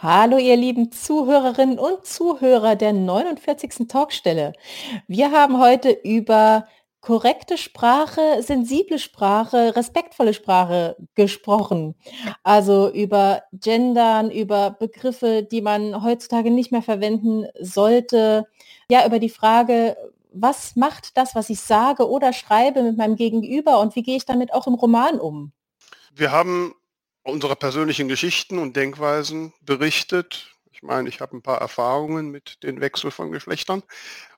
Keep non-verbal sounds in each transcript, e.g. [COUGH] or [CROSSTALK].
Hallo, ihr lieben Zuhörerinnen und Zuhörer der 49. Talkstelle. Wir haben heute über korrekte Sprache, sensible Sprache, respektvolle Sprache gesprochen. Also über Gendern, über Begriffe, die man heutzutage nicht mehr verwenden sollte. Ja, über die Frage, was macht das, was ich sage oder schreibe mit meinem Gegenüber und wie gehe ich damit auch im Roman um? Wir haben unsere persönlichen Geschichten und Denkweisen berichtet. Ich meine, ich habe ein paar Erfahrungen mit den Wechsel von Geschlechtern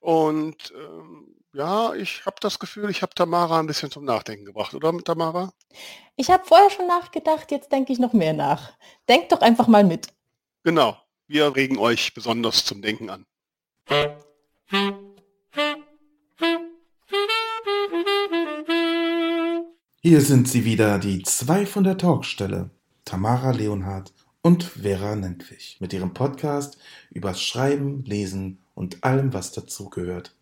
und ähm, ja, ich habe das Gefühl, ich habe Tamara ein bisschen zum Nachdenken gebracht, oder Tamara? Ich habe vorher schon nachgedacht, jetzt denke ich noch mehr nach. Denkt doch einfach mal mit. Genau, wir regen euch besonders zum Denken an. Hier sind sie wieder, die zwei von der Talkstelle. Tamara Leonhardt und Vera Nentwich mit ihrem Podcast über Schreiben, Lesen und allem, was dazugehört.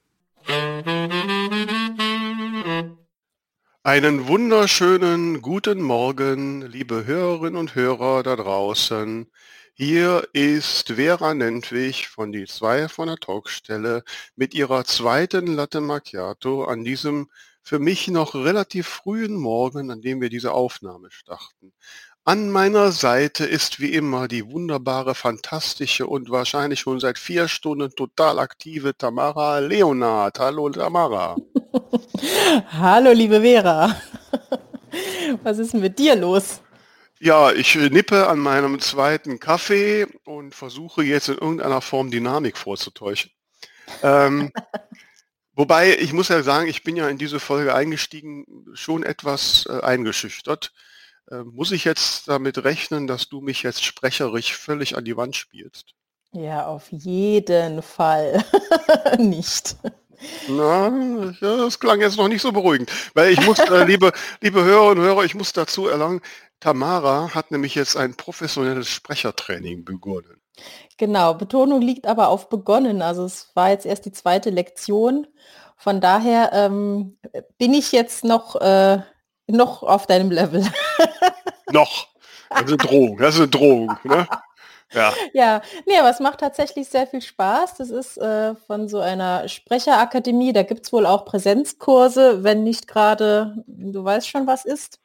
Einen wunderschönen guten Morgen, liebe Hörerinnen und Hörer da draußen. Hier ist Vera Nentwich von die zwei von der Talkstelle mit ihrer zweiten Latte Macchiato an diesem für mich noch relativ frühen Morgen, an dem wir diese Aufnahme starten. An meiner Seite ist wie immer die wunderbare, fantastische und wahrscheinlich schon seit vier Stunden total aktive Tamara Leonard. Hallo Tamara. [LAUGHS] Hallo liebe Vera. [LAUGHS] Was ist mit dir los? Ja, ich nippe an meinem zweiten Kaffee und versuche jetzt in irgendeiner Form Dynamik vorzutäuschen. Ähm, [LAUGHS] wobei, ich muss ja sagen, ich bin ja in diese Folge eingestiegen, schon etwas äh, eingeschüchtert äh, muss ich jetzt damit rechnen, dass du mich jetzt sprecherisch völlig an die Wand spielst? Ja, auf jeden Fall [LAUGHS] nicht. Na, das klang jetzt noch nicht so beruhigend. Weil ich muss, äh, liebe, [LAUGHS] liebe Hörerinnen und Hörer, ich muss dazu erlangen, Tamara hat nämlich jetzt ein professionelles Sprechertraining begonnen. Genau, Betonung liegt aber auf begonnen. Also es war jetzt erst die zweite Lektion. Von daher ähm, bin ich jetzt noch äh, noch auf deinem Level. [LAUGHS] noch. Das ist eine Drohung. Das ist eine Drohung. Ne? Ja. ja, nee, aber es macht tatsächlich sehr viel Spaß. Das ist äh, von so einer Sprecherakademie. Da gibt es wohl auch Präsenzkurse, wenn nicht gerade, du weißt schon, was ist.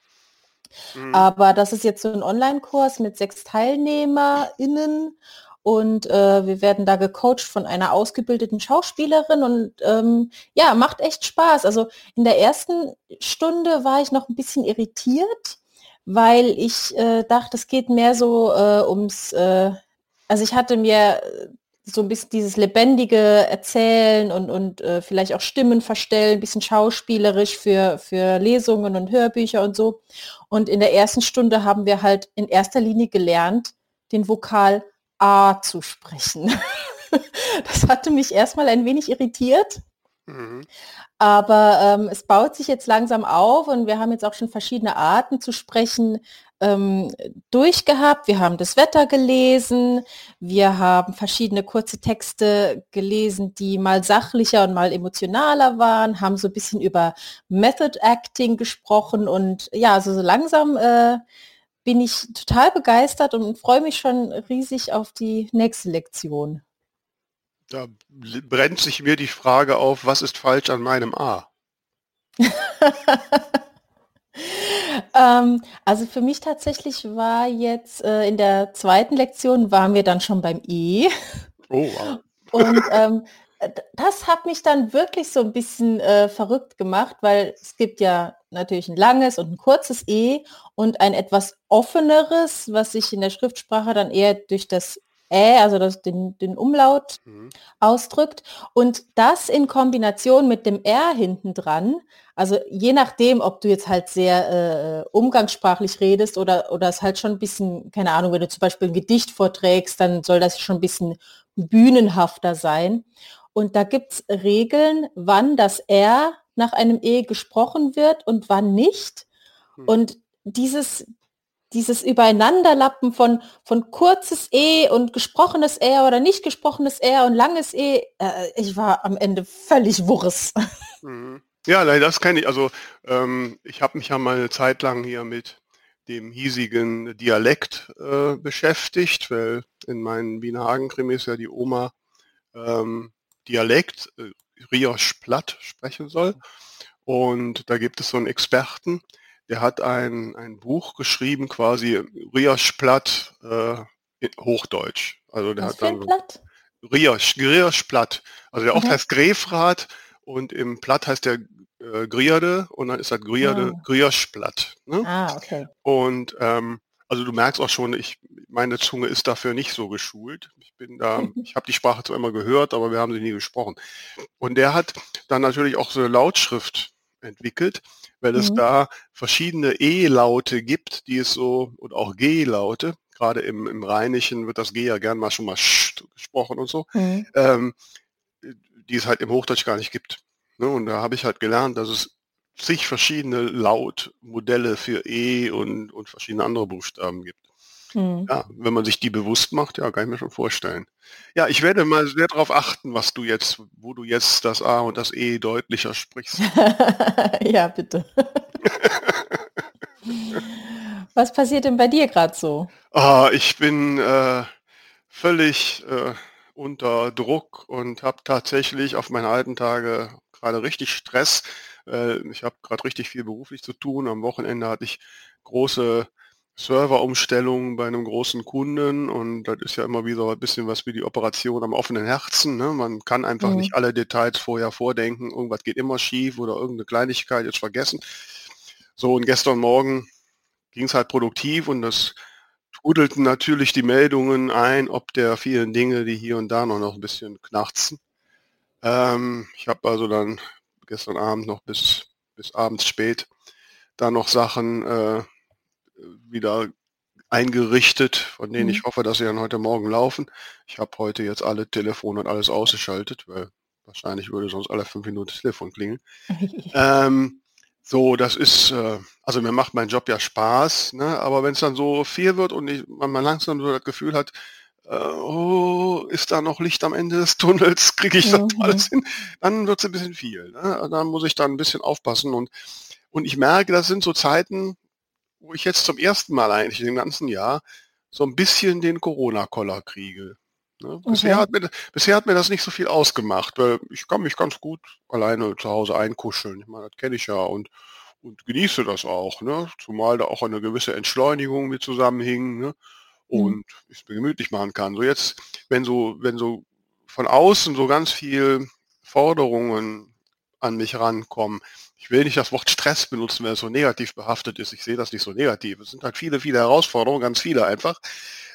Mhm. Aber das ist jetzt so ein Online-Kurs mit sechs TeilnehmerInnen und äh, wir werden da gecoacht von einer ausgebildeten Schauspielerin und ähm, ja, macht echt Spaß. Also in der ersten Stunde war ich noch ein bisschen irritiert, weil ich äh, dachte, es geht mehr so äh, ums, äh, also ich hatte mir so ein bisschen dieses lebendige Erzählen und, und äh, vielleicht auch Stimmen verstellen, ein bisschen schauspielerisch für, für Lesungen und Hörbücher und so. Und in der ersten Stunde haben wir halt in erster Linie gelernt, den Vokal A zu sprechen. [LAUGHS] das hatte mich erstmal ein wenig irritiert. Mhm. Aber ähm, es baut sich jetzt langsam auf und wir haben jetzt auch schon verschiedene Arten zu sprechen ähm, durchgehabt. Wir haben das Wetter gelesen, wir haben verschiedene kurze Texte gelesen, die mal sachlicher und mal emotionaler waren, haben so ein bisschen über Method Acting gesprochen und ja, also so langsam äh, bin ich total begeistert und freue mich schon riesig auf die nächste Lektion. Da brennt sich mir die Frage auf, was ist falsch an meinem A? [LAUGHS] ähm, also für mich tatsächlich war jetzt äh, in der zweiten Lektion waren wir dann schon beim E. Oh, wow. Und [LAUGHS] ähm, das hat mich dann wirklich so ein bisschen äh, verrückt gemacht, weil es gibt ja natürlich ein langes und ein kurzes E und ein etwas offeneres, was sich in der Schriftsprache dann eher durch das Ä, also das, den, den Umlaut mhm. ausdrückt. Und das in Kombination mit dem R hinten dran, also je nachdem, ob du jetzt halt sehr äh, umgangssprachlich redest oder, oder es halt schon ein bisschen, keine Ahnung, wenn du zum Beispiel ein Gedicht vorträgst, dann soll das schon ein bisschen bühnenhafter sein. Und da gibt es Regeln, wann das R nach einem E gesprochen wird und wann nicht. Hm. Und dieses, dieses Übereinanderlappen von, von kurzes E und gesprochenes R oder nicht gesprochenes R und langes E, äh, ich war am Ende völlig Wurres. Mhm. Ja, das kenne ich. Also ähm, ich habe mich ja mal eine Zeit lang hier mit dem hiesigen Dialekt äh, beschäftigt, weil in meinen Bienenhagen-Krimis ja die Oma ähm, Dialekt, äh, Riosch Platt sprechen soll. Und da gibt es so einen Experten, der hat ein, ein Buch geschrieben, quasi Riosch Platt äh, Hochdeutsch. Also der Was hat dann Blatt? Riosch, Riosch Platt. Also der oft Okay. heißt Grefrat und im Platt heißt der äh, Grierde und dann ist das Grierde, Ah. Platt. Ne? Ah, okay. Und ähm, also du merkst auch schon, ich, meine Zunge ist dafür nicht so geschult. Ich bin da, [LAUGHS] ich habe die Sprache zwar immer gehört, aber wir haben sie nie gesprochen. Und der hat dann natürlich auch so eine Lautschrift entwickelt, weil es Mhm. da verschiedene E-Laute gibt, die es so, und auch G-Laute, gerade im, im Rheinischen wird das G ja gern mal schon mal sch gesprochen und so, Mhm. ähm, die es halt im Hochdeutsch gar nicht gibt. Ne? Und da habe ich halt gelernt, dass es zig verschiedene Lautmodelle für E und, und verschiedene andere Buchstaben gibt. Mhm. Ja, wenn man sich die bewusst macht, ja, kann ich mir schon vorstellen. Ja, ich werde mal sehr darauf achten, was du jetzt, wo du jetzt das A und das E deutlicher sprichst. [LAUGHS] ja, bitte. Was passiert denn bei dir gerade so? Ah, ich bin äh, völlig äh, unter Druck und habe tatsächlich auf meine alten Tage gerade richtig Stress. Äh, ich habe gerade richtig viel beruflich zu tun. Am Wochenende hatte ich große Serverumstellungen bei einem großen Kunden und das ist ja immer wieder ein bisschen was wie die Operation am offenen Herzen. Ne? Man kann einfach Mhm. nicht alle Details vorher vordenken. Irgendwas geht immer schief oder irgendeine Kleinigkeit jetzt vergessen. So und gestern Morgen ging es halt produktiv und das trudelten natürlich die Meldungen ein, ob der vielen Dinge, die hier und da noch, noch ein bisschen knarzen. Ähm, ich habe also dann gestern Abend noch bis, bis abends spät da noch Sachen äh, wieder eingerichtet, von denen ich Mhm. hoffe, dass sie dann heute Morgen laufen. Ich habe heute jetzt alle Telefone und alles ausgeschaltet, weil wahrscheinlich würde sonst alle fünf Minuten das Telefon klingeln. [LAUGHS] Ähm, so, das ist, äh, also mir macht mein Job ja Spaß, ne? aber wenn es dann so viel wird und ich, man, man langsam so das Gefühl hat, äh, oh, ist da noch Licht am Ende des Tunnels, [LAUGHS] kriege ich das Mhm. alles hin, dann wird es ein bisschen viel. Ne? Dann muss ich dann ein bisschen aufpassen und, und ich merke, das sind so Zeiten, wo ich jetzt zum ersten Mal eigentlich im ganzen Jahr so ein bisschen den Corona-Koller kriege. Ne? Bisher, Okay. hat mir, bisher hat mir das nicht so viel ausgemacht, weil ich kann mich ganz gut alleine zu Hause einkuscheln. Ich meine, das kenne ich ja und, und genieße das auch. Ne? Zumal da auch eine gewisse Entschleunigung mit zusammenhing ne? Mhm. und ich es mir gemütlich machen kann. So jetzt, wenn so, wenn so von außen so ganz viel Forderungen an mich rankommen, ich will nicht das Wort Stress benutzen, wenn es so negativ behaftet ist. Ich sehe das nicht so negativ. Es sind halt viele, viele Herausforderungen, ganz viele einfach.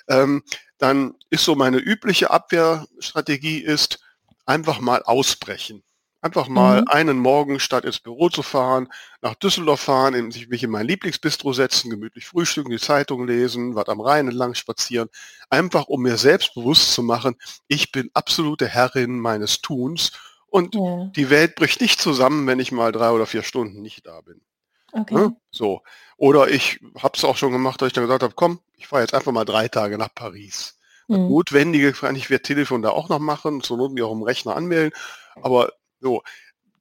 Ähm, dann ist so meine übliche Abwehrstrategie ist, einfach mal ausbrechen. Einfach mal Mhm. einen Morgen statt ins Büro zu fahren, nach Düsseldorf fahren, in, sich mich in mein Lieblingsbistro setzen, gemütlich frühstücken, die Zeitung lesen, was am Rhein entlang spazieren. Einfach um mir selbst bewusst zu machen, ich bin absolute Herrin meines Tuns und Ja, die Welt bricht nicht zusammen, wenn ich mal drei oder vier Stunden nicht da bin. okay. Ne? So. Oder ich habe es auch schon gemacht, dass ich dann gesagt habe, komm, ich fahre jetzt einfach mal drei Tage nach Paris. Das Mhm. Notwendige kann ich via Telefon da auch noch machen, zur Not mir auch im Rechner anmelden. Aber so,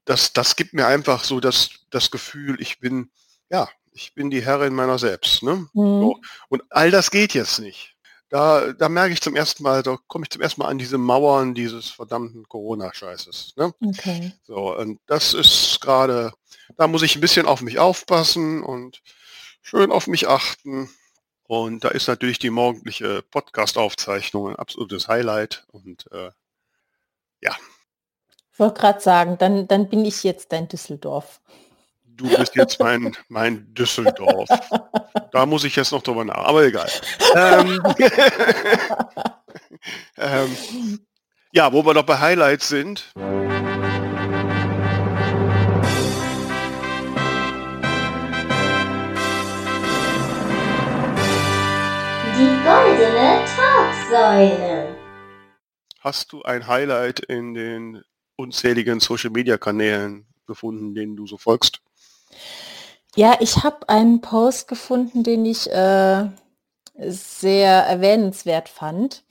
das, das gibt mir einfach so das, das Gefühl, ich bin, ja, ich bin die Herrin meiner selbst. Ne? Mhm. So. Und all das geht jetzt nicht. Da, da merke ich zum ersten Mal, da komme ich zum ersten Mal an diese Mauern dieses verdammten Corona-Scheißes. Ne? Okay. So, und das ist gerade, da muss ich ein bisschen auf mich aufpassen und schön auf mich achten. Und da ist natürlich die morgendliche Podcast-Aufzeichnung ein absolutes Highlight. Und äh, ja, Ich wollte gerade sagen, dann, dann bin ich jetzt dein Düsseldorf. Du bist jetzt mein, mein Düsseldorf. Da muss ich jetzt noch drüber nach, aber egal. Ähm, [LAUGHS] ähm, ja, wo wir noch bei Highlights sind. Die goldene Talksäule. Hast du ein Highlight in den unzähligen Social-Media-Kanälen gefunden, denen du so folgst? Ja, ich habe einen Post gefunden, den ich äh, sehr erwähnenswert fand.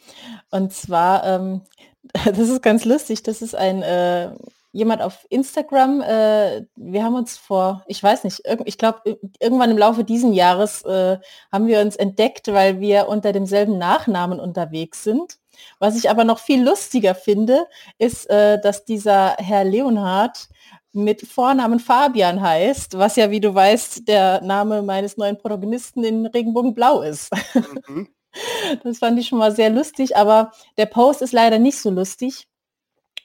Und zwar, ähm, [LAUGHS] das ist ganz lustig, das ist ein äh, jemand auf Instagram, äh, wir haben uns vor, ich weiß nicht, ich glaube, irgendwann im Laufe diesen Jahres äh, haben wir uns entdeckt, weil wir unter demselben Nachnamen unterwegs sind. Was ich aber noch viel lustiger finde, ist, äh, dass dieser Herr Leonhard mit Vornamen Fabian heißt, was ja, wie du weißt, der Name meines neuen Protagonisten in Regenbogenblau ist. Mhm. [LAUGHS] Das fand ich schon mal sehr lustig, aber der Post ist leider nicht so lustig.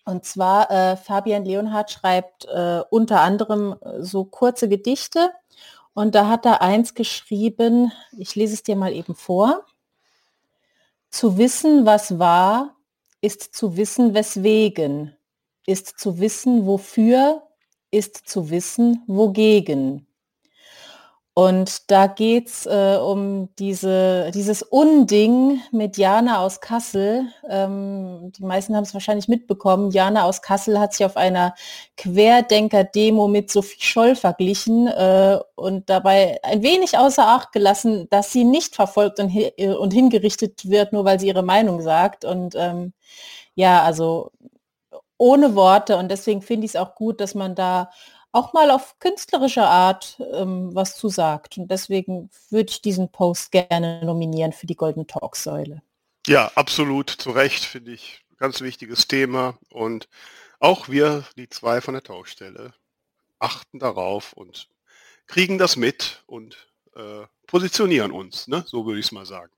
Und zwar, äh, Fabian Leonhardt schreibt äh, unter anderem äh, so kurze Gedichte. Und da hat er eins geschrieben, ich lese es dir mal eben vor. Zu wissen, was war, ist zu wissen, weswegen, ist zu wissen, wofür, ist zu wissen, wogegen. Und da geht es äh, um diese, dieses Unding mit Jana aus Kassel. Ähm, die meisten haben es wahrscheinlich mitbekommen. Jana aus Kassel hat sich auf einer Querdenker-Demo mit Sophie Scholl verglichen äh, und dabei ein wenig außer Acht gelassen, dass sie nicht verfolgt und, äh, und hingerichtet wird, nur weil sie ihre Meinung sagt. Und ähm, ja, also ohne Worte. Und deswegen finde ich es auch gut, dass man da auch mal auf künstlerische Art ähm, was zu sagt. Und deswegen würde ich diesen Post gerne nominieren für die Golden Talk-Säule. Ja, absolut, zu Recht, finde ich. Ganz wichtiges Thema. Und auch wir, die zwei von der Talkstelle, achten darauf und kriegen das mit und äh, positionieren uns, ne? so würde ich es mal sagen.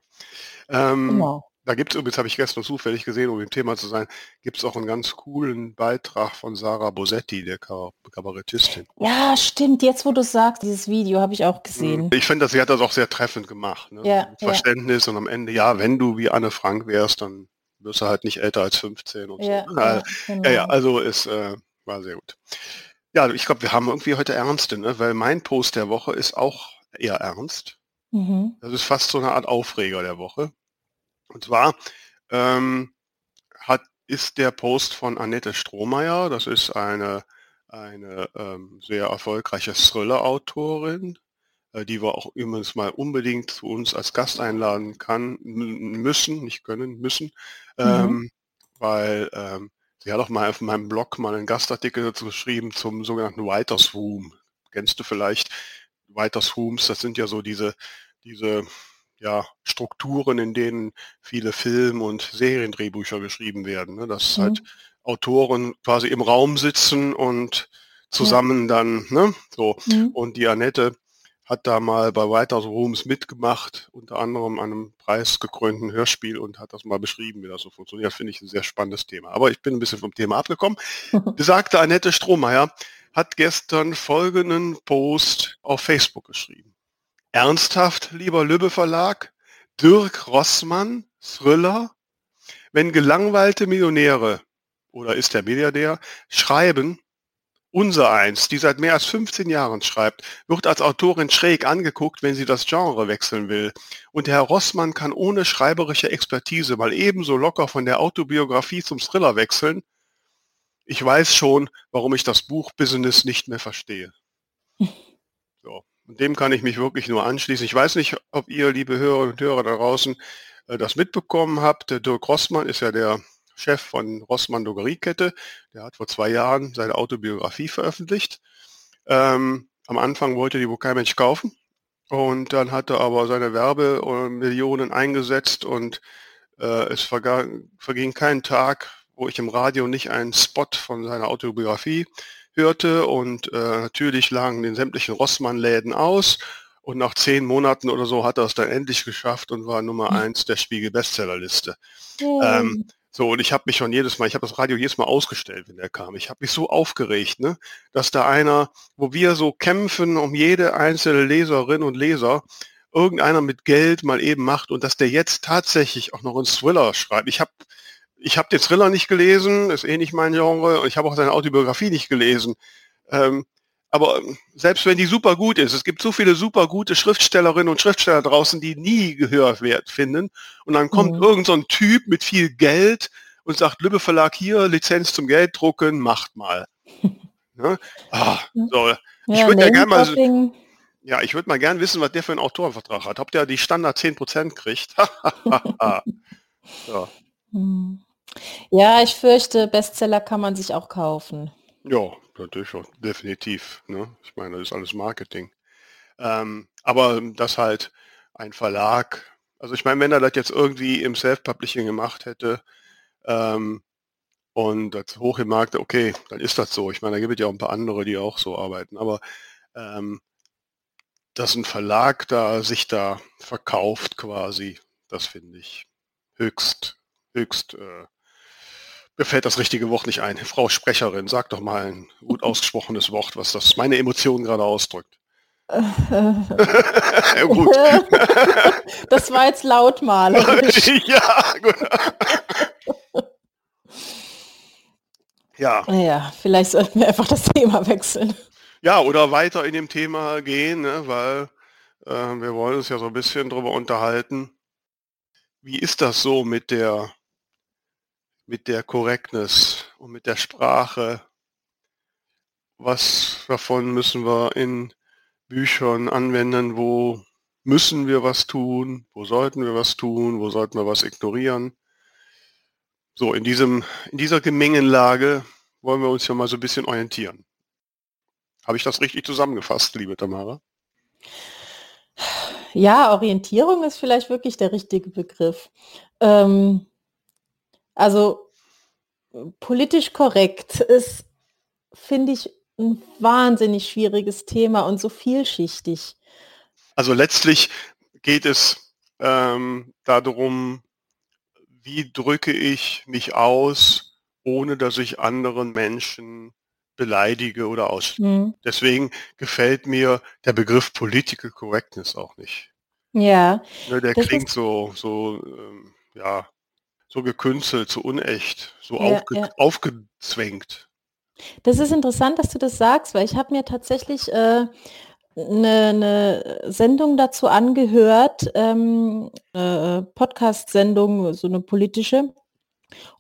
Ähm, genau. Da gibt es übrigens, habe ich gestern zufällig gesehen, um im Thema zu sein, gibt es auch einen ganz coolen Beitrag von Sarah Bosetti, der Kabarettistin. Ja, stimmt. Jetzt, wo du sagst, dieses Video habe ich auch gesehen. Mhm. Ich finde, sie hat das auch sehr treffend gemacht. Ne? Ja, Verständnis ja. und am Ende, ja, wenn du wie Anne Frank wärst, dann wirst du halt nicht älter als 15 und ja, so. Ja, genau. ja, ja, also es äh, war sehr gut. Ja, ich glaube, wir haben irgendwie heute Ernste, ne? weil mein Post der Woche ist auch eher ernst. Mhm. Das ist fast so eine Art Aufreger der Woche. Und zwar ähm, hat, ist der Post von Annette Strohmeier, das ist eine, eine ähm, sehr erfolgreiche Thriller-Autorin, äh, die wir auch übrigens mal unbedingt zu uns als Gast einladen kann, müssen, nicht können, müssen, mhm. ähm, weil ähm, sie hat auch mal auf meinem Blog mal einen Gastartikel dazu geschrieben zum sogenannten Writers Room. Kennst du vielleicht Writers Rooms? Das sind ja so diese, diese ja, Strukturen, in denen viele Film- und Seriendrehbücher geschrieben werden. Ne? Dass mhm. halt Autoren quasi im Raum sitzen und zusammen ja. dann, ne? So. Mhm. Und die Annette hat da mal bei Writers Rooms mitgemacht, unter anderem an einem preisgekrönten Hörspiel und hat das mal beschrieben, wie das so funktioniert. Finde ich ein sehr spannendes Thema. Aber ich bin ein bisschen vom Thema abgekommen. [LAUGHS] Besagte Annette Strohmeier hat gestern folgenden Post auf Facebook geschrieben. Ernsthaft, lieber Lübbe Verlag? Dirk Rossmann, Thriller? Wenn gelangweilte Millionäre, oder ist der Milliardär, schreiben, unser eins, die seit mehr als 15 Jahren schreibt, wird als Autorin schräg angeguckt, wenn sie das Genre wechseln will. Und Herr Rossmann kann ohne schreiberische Expertise mal ebenso locker von der Autobiografie zum Thriller wechseln. Ich weiß schon, warum ich das Buchbusiness nicht mehr verstehe. Dem kann ich mich wirklich nur anschließen. Ich weiß nicht, ob ihr, liebe Hörer und Hörer da draußen, äh, das mitbekommen habt. Der Dirk Rossmann ist ja der Chef von Rossmann Drogeriekette. Der hat vor zwei Jahren seine Autobiografie veröffentlicht. Ähm, am Anfang wollte die wohl kein Mensch kaufen. Und dann hat er aber seine Werbemillionen eingesetzt und äh, es verging kein Tag, wo ich im Radio nicht einen Spot von seiner Autobiografie hörte und äh, natürlich lagen den sämtlichen Rossmann-Läden aus. Und nach zehn Monaten oder so hat er es dann endlich geschafft und war Nummer hm. eins der Spiegel-Bestsellerliste. Mhm. Ähm, so, und ich habe mich schon jedes Mal, ich habe das Radio jedes Mal ausgestellt, wenn er kam. Ich habe mich so aufgeregt, ne, dass da einer, wo wir so kämpfen um jede einzelne Leserin und Leser, irgendeiner mit Geld mal eben macht und dass der jetzt tatsächlich auch noch einen Thriller schreibt. Ich habe ich habe den Thriller nicht gelesen, ist eh nicht mein Genre, und ich habe auch seine Autobiografie nicht gelesen. Ähm, aber selbst wenn die super gut ist, es gibt so viele super gute Schriftstellerinnen und Schriftsteller draußen, die nie Gehör wert finden. Und dann kommt mhm. irgend so ein Typ mit viel Geld und sagt, Lübbe Verlag hier, Lizenz zum Gelddrucken, macht mal. [LAUGHS] ne? ah, so. Ja, ich würde ja gerne mal, ja, ich würde mal gern wissen, was der für einen Autorenvertrag hat. Ob der die Standard 10% kriegt? [LAUGHS] [LAUGHS] so. Hm. Ja, ich fürchte, Bestseller kann man sich auch kaufen. Ja, natürlich auch, definitiv. Ne? Ich meine, das ist alles Marketing. Ähm, aber dass halt ein Verlag, also ich meine, wenn er das jetzt irgendwie im Self-Publishing gemacht hätte ähm, und das hoch im Markt, okay, dann ist das so. Ich meine, da gibt es ja auch ein paar andere, die auch so arbeiten. Aber ähm, dass ein Verlag da sich da verkauft quasi, das finde ich höchst, höchst, äh, mir fällt das richtige Wort nicht ein. Frau Sprecherin, sag doch mal ein gut ausgesprochenes Wort, was das meine Emotionen gerade ausdrückt. ja, [LAUGHS] gut. [LAUGHS] das war jetzt lautmalerisch. [LAUGHS] ja, gut. ja. Ja, vielleicht sollten wir einfach das Thema wechseln. Ja, oder weiter in dem Thema gehen, ne, weil äh, wir wollen uns ja so ein bisschen darüber unterhalten. Wie ist das so mit der mit der Correctness und mit der Sprache? Was davon müssen wir in Büchern anwenden? Wo müssen wir was tun? Wo sollten wir was tun? Wo sollten wir was ignorieren? So, in diesem, in dieser Gemengenlage wollen wir uns ja mal so ein bisschen orientieren. Habe ich das richtig zusammengefasst, liebe Tamara? Ja, Orientierung ist vielleicht wirklich der richtige Begriff. Ähm, also politisch korrekt ist, finde ich, ein wahnsinnig schwieriges Thema und so vielschichtig. Also letztlich geht es ähm, darum, wie drücke ich mich aus, ohne dass ich anderen Menschen beleidige oder aus. Mhm. Deswegen gefällt mir der Begriff Political Correctness auch nicht. Ja. Ne, der klingt so, so, ähm, ja, so gekünstelt, so unecht, so ja, aufge ja. aufgezwängt. Das ist interessant, dass du das sagst, weil ich habe mir tatsächlich äh, eine, ne Sendung dazu angehört, ähm, äh, Podcast-Sendung, so eine politische.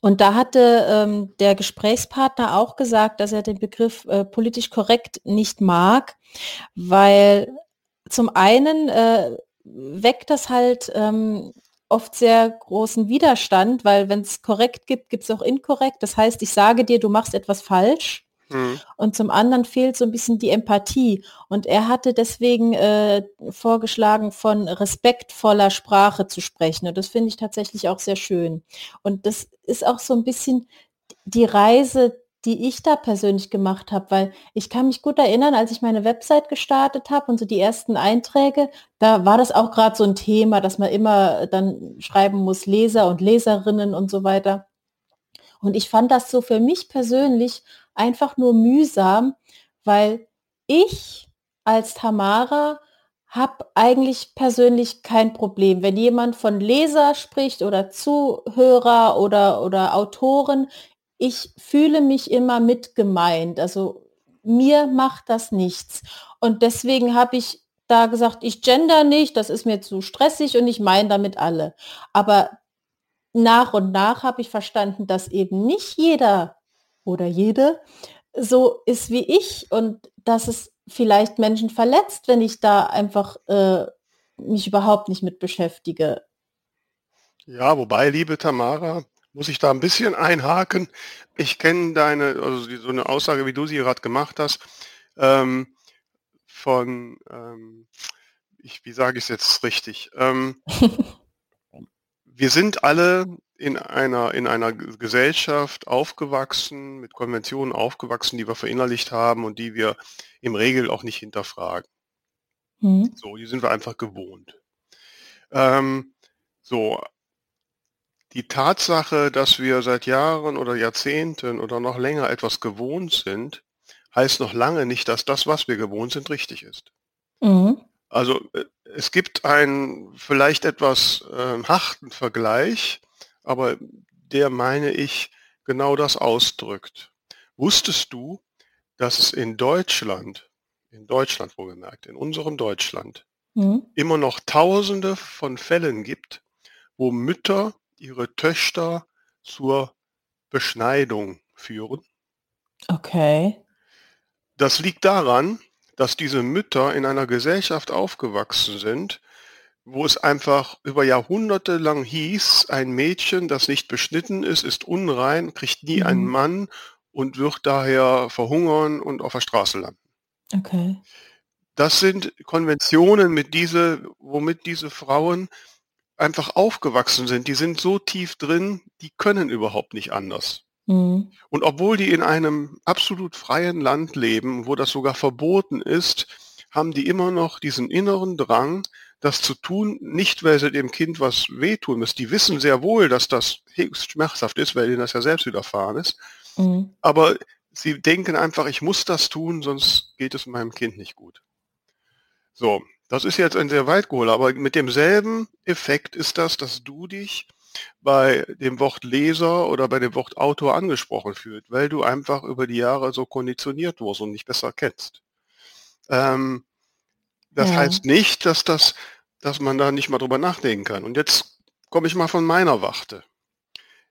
Und da hatte ähm, der Gesprächspartner auch gesagt, dass er den Begriff äh, politisch korrekt nicht mag, weil zum einen äh, weckt das halt ähm, oft sehr großen Widerstand, weil wenn es korrekt gibt, gibt es auch inkorrekt. Das heißt, ich sage dir, du machst etwas falsch. Mhm. Und zum anderen fehlt so ein bisschen die Empathie. Und er hatte deswegen äh, vorgeschlagen, von respektvoller Sprache zu sprechen. Und das finde ich tatsächlich auch sehr schön. Und das ist auch so ein bisschen die Reise, die ich da persönlich gemacht habe, weil ich kann mich gut erinnern, als ich meine Website gestartet habe und so die ersten Einträge, da war das auch gerade so ein Thema, dass man immer dann schreiben muss, Leser und Leserinnen und so weiter. Und ich fand das so für mich persönlich einfach nur mühsam, weil ich als Tamara habe eigentlich persönlich kein Problem. Wenn jemand von Leser spricht oder Zuhörer oder, oder Autoren, ich fühle mich immer mit gemeint. Also mir macht das nichts. Und deswegen habe ich da gesagt, ich gender nicht, das ist mir zu stressig und ich meine damit alle. Aber nach und nach habe ich verstanden, dass eben nicht jeder oder jede so ist wie ich und dass es vielleicht Menschen verletzt, wenn ich da einfach äh, mich überhaupt nicht mit beschäftige. Ja, wobei, liebe Tamara, muss ich da ein bisschen einhaken. Ich kenne deine, also so eine Aussage, wie du sie gerade gemacht hast, ähm, von, ähm, ich, wie sage ich es jetzt richtig? Ähm, wir sind alle in einer, in einer Gesellschaft aufgewachsen, mit Konventionen aufgewachsen, die wir verinnerlicht haben und die wir im Regel auch nicht hinterfragen. Mhm. So, die sind wir einfach gewohnt. Ähm, so, die Tatsache, dass wir seit Jahren oder Jahrzehnten oder noch länger etwas gewohnt sind, heißt noch lange nicht, dass das, was wir gewohnt sind, richtig ist. Mhm. Also äh, es gibt einen vielleicht etwas äh, harten Vergleich, aber der meine ich genau das ausdrückt. Wusstest du, dass es in Deutschland, in Deutschland wohlgemerkt, in unserem Deutschland, mhm. immer noch Tausende von Fällen gibt, wo Mütter ihre Töchter zur Beschneidung führen. Okay. Das liegt daran, dass diese Mütter in einer Gesellschaft aufgewachsen sind, wo es einfach über Jahrhunderte lang hieß, ein Mädchen, das nicht beschnitten ist, ist unrein, kriegt nie mhm. einen Mann und wird daher verhungern und auf der Straße landen. Okay. Das sind Konventionen, mit diese, womit diese Frauen einfach aufgewachsen sind. Die sind so tief drin, die können überhaupt nicht anders. Mhm. Und obwohl die in einem absolut freien Land leben, wo das sogar verboten ist, haben die immer noch diesen inneren Drang, das zu tun, nicht weil sie dem Kind was wehtun müssen. Die wissen sehr wohl, dass das höchst schmerzhaft ist, weil ihnen das ja selbst widerfahren ist. Mhm. Aber sie denken einfach, ich muss das tun, sonst geht es meinem Kind nicht gut. So, das ist jetzt ein sehr weit geholt, aber mit demselben Effekt ist das, dass du dich bei dem Wort Leser oder bei dem Wort Autor angesprochen fühlt, weil du einfach über die Jahre so konditioniert wurdest und nicht besser kennst. Ähm, das Ja. heißt nicht, dass das, dass man da nicht mal drüber nachdenken kann. Und jetzt komme ich mal von meiner Warte.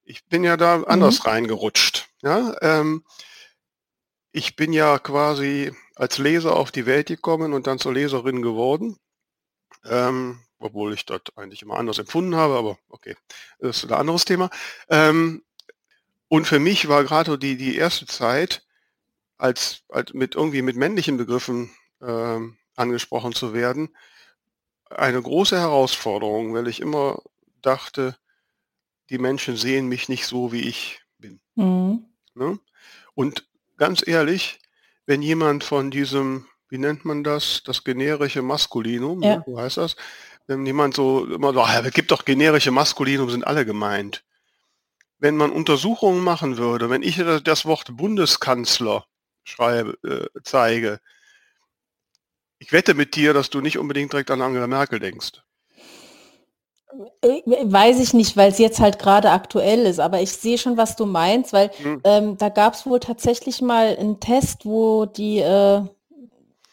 Ich bin ja da anders reingerutscht. Ja, ähm, ich bin ja quasi als Leser auf die Welt gekommen und dann zur Leserin geworden. Ähm, obwohl ich das eigentlich immer anders empfunden habe, aber okay, das ist ein anderes Thema. Ähm, und für mich war gerade die, die erste Zeit, als, als mit irgendwie mit männlichen Begriffen ähm, angesprochen zu werden, eine große Herausforderung, weil ich immer dachte, die Menschen sehen mich nicht so, wie ich bin. Mhm. Ne? Und ganz ehrlich, wenn jemand von diesem, wie nennt man das, das generische Maskulinum, Ja. so heißt das, wenn jemand so immer so, "Ah, es gibt doch generische Maskulinum, sind alle gemeint. Wenn man Untersuchungen machen würde, wenn ich das- das Wort Bundeskanzler schreibe, äh, zeige, ich wette mit dir, dass du nicht unbedingt direkt an Angela Merkel denkst. Äh, Weiß ich nicht, weil es jetzt halt gerade aktuell ist, aber ich sehe schon, was du meinst, weil Hm. ähm, da gab es wohl tatsächlich mal einen Test, wo die äh,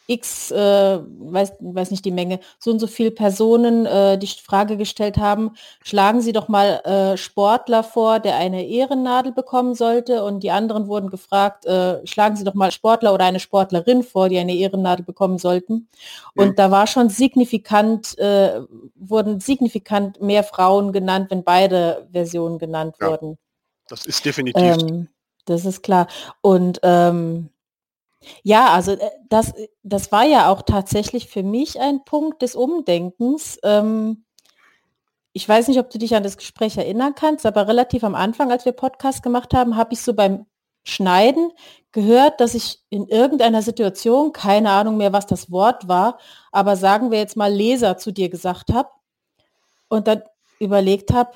X, äh, weiß, weiß nicht die Menge, so und so viele Personen äh, die Frage gestellt haben, schlagen Sie doch mal äh, Sportler vor, der eine Ehrennadel bekommen sollte und die anderen wurden gefragt, äh, schlagen Sie doch mal Sportler oder eine Sportlerin vor, die eine Ehrennadel bekommen sollten. Und Mhm. da war schon signifikant, äh, wurden signifikant mehr Frauen genannt, wenn beide Versionen genannt Ja, wurden. Das ist definitiv. Ähm, das ist klar. Und ähm, ja, also äh, das, das war ja auch tatsächlich für mich ein Punkt des Umdenkens. Ähm, ich weiß nicht, ob du dich an das Gespräch erinnern kannst, aber relativ am Anfang, als wir Podcast gemacht haben, habe ich so beim Schneiden gehört, dass ich in irgendeiner Situation, keine Ahnung mehr, was das Wort war, aber sagen wir jetzt mal Leser zu dir gesagt habe und dann überlegt habe,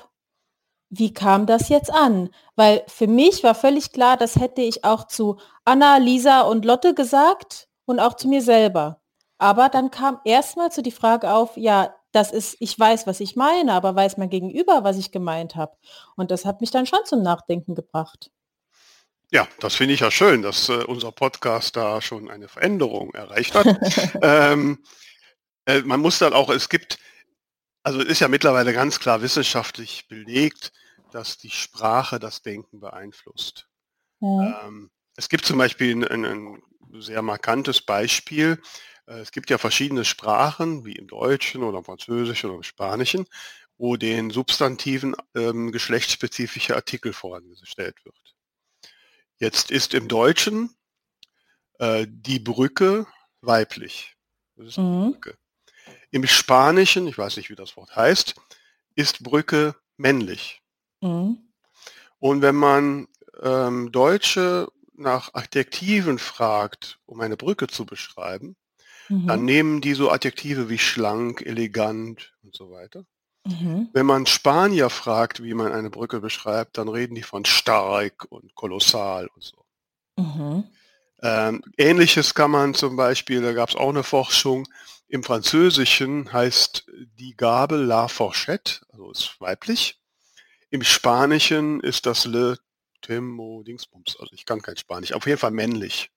wie kam das jetzt an? Weil für mich war völlig klar, das hätte ich auch zu Anna, Lisa und Lotte gesagt und auch zu mir selber. Aber dann kam erstmal so die Frage auf, ja, das ist, ich weiß, was ich meine, aber weiß mein Gegenüber, was ich gemeint habe. Und das hat mich dann schon zum Nachdenken gebracht. Ja, das finde ich ja schön, dass äh, unser Podcast da schon eine Veränderung erreicht hat. [LAUGHS] ähm, äh, man muss dann auch, es gibt, also es ist ja mittlerweile ganz klar wissenschaftlich belegt, dass die Sprache das Denken beeinflusst. Ja. Ähm, es gibt zum Beispiel ein, ein, sehr markantes Beispiel. Äh, Es gibt ja verschiedene Sprachen, wie im Deutschen oder im Französischen oder im Spanischen, wo den Substantiven ähm, geschlechtsspezifische Artikel vorangestellt wird. Jetzt ist im Deutschen äh, die Brücke weiblich. Das ist die Mhm. Brücke. Im Spanischen, ich weiß nicht, wie das Wort heißt, ist Brücke männlich. Mhm. Und wenn man ähm, Deutsche nach Adjektiven fragt, um eine Brücke zu beschreiben, dann Mhm. nehmen die so Adjektive wie schlank, elegant und so weiter. Mhm. Wenn man Spanier fragt, wie man eine Brücke beschreibt, dann reden die von stark und kolossal und so. Mhm. Ähm, Ähnliches kann man zum Beispiel, da gab es auch eine Forschung, im Französischen heißt die Gabel la fourchette, also ist weiblich. Im Spanischen ist das le temo dingsbums, also ich kann kein Spanisch, auf jeden Fall männlich.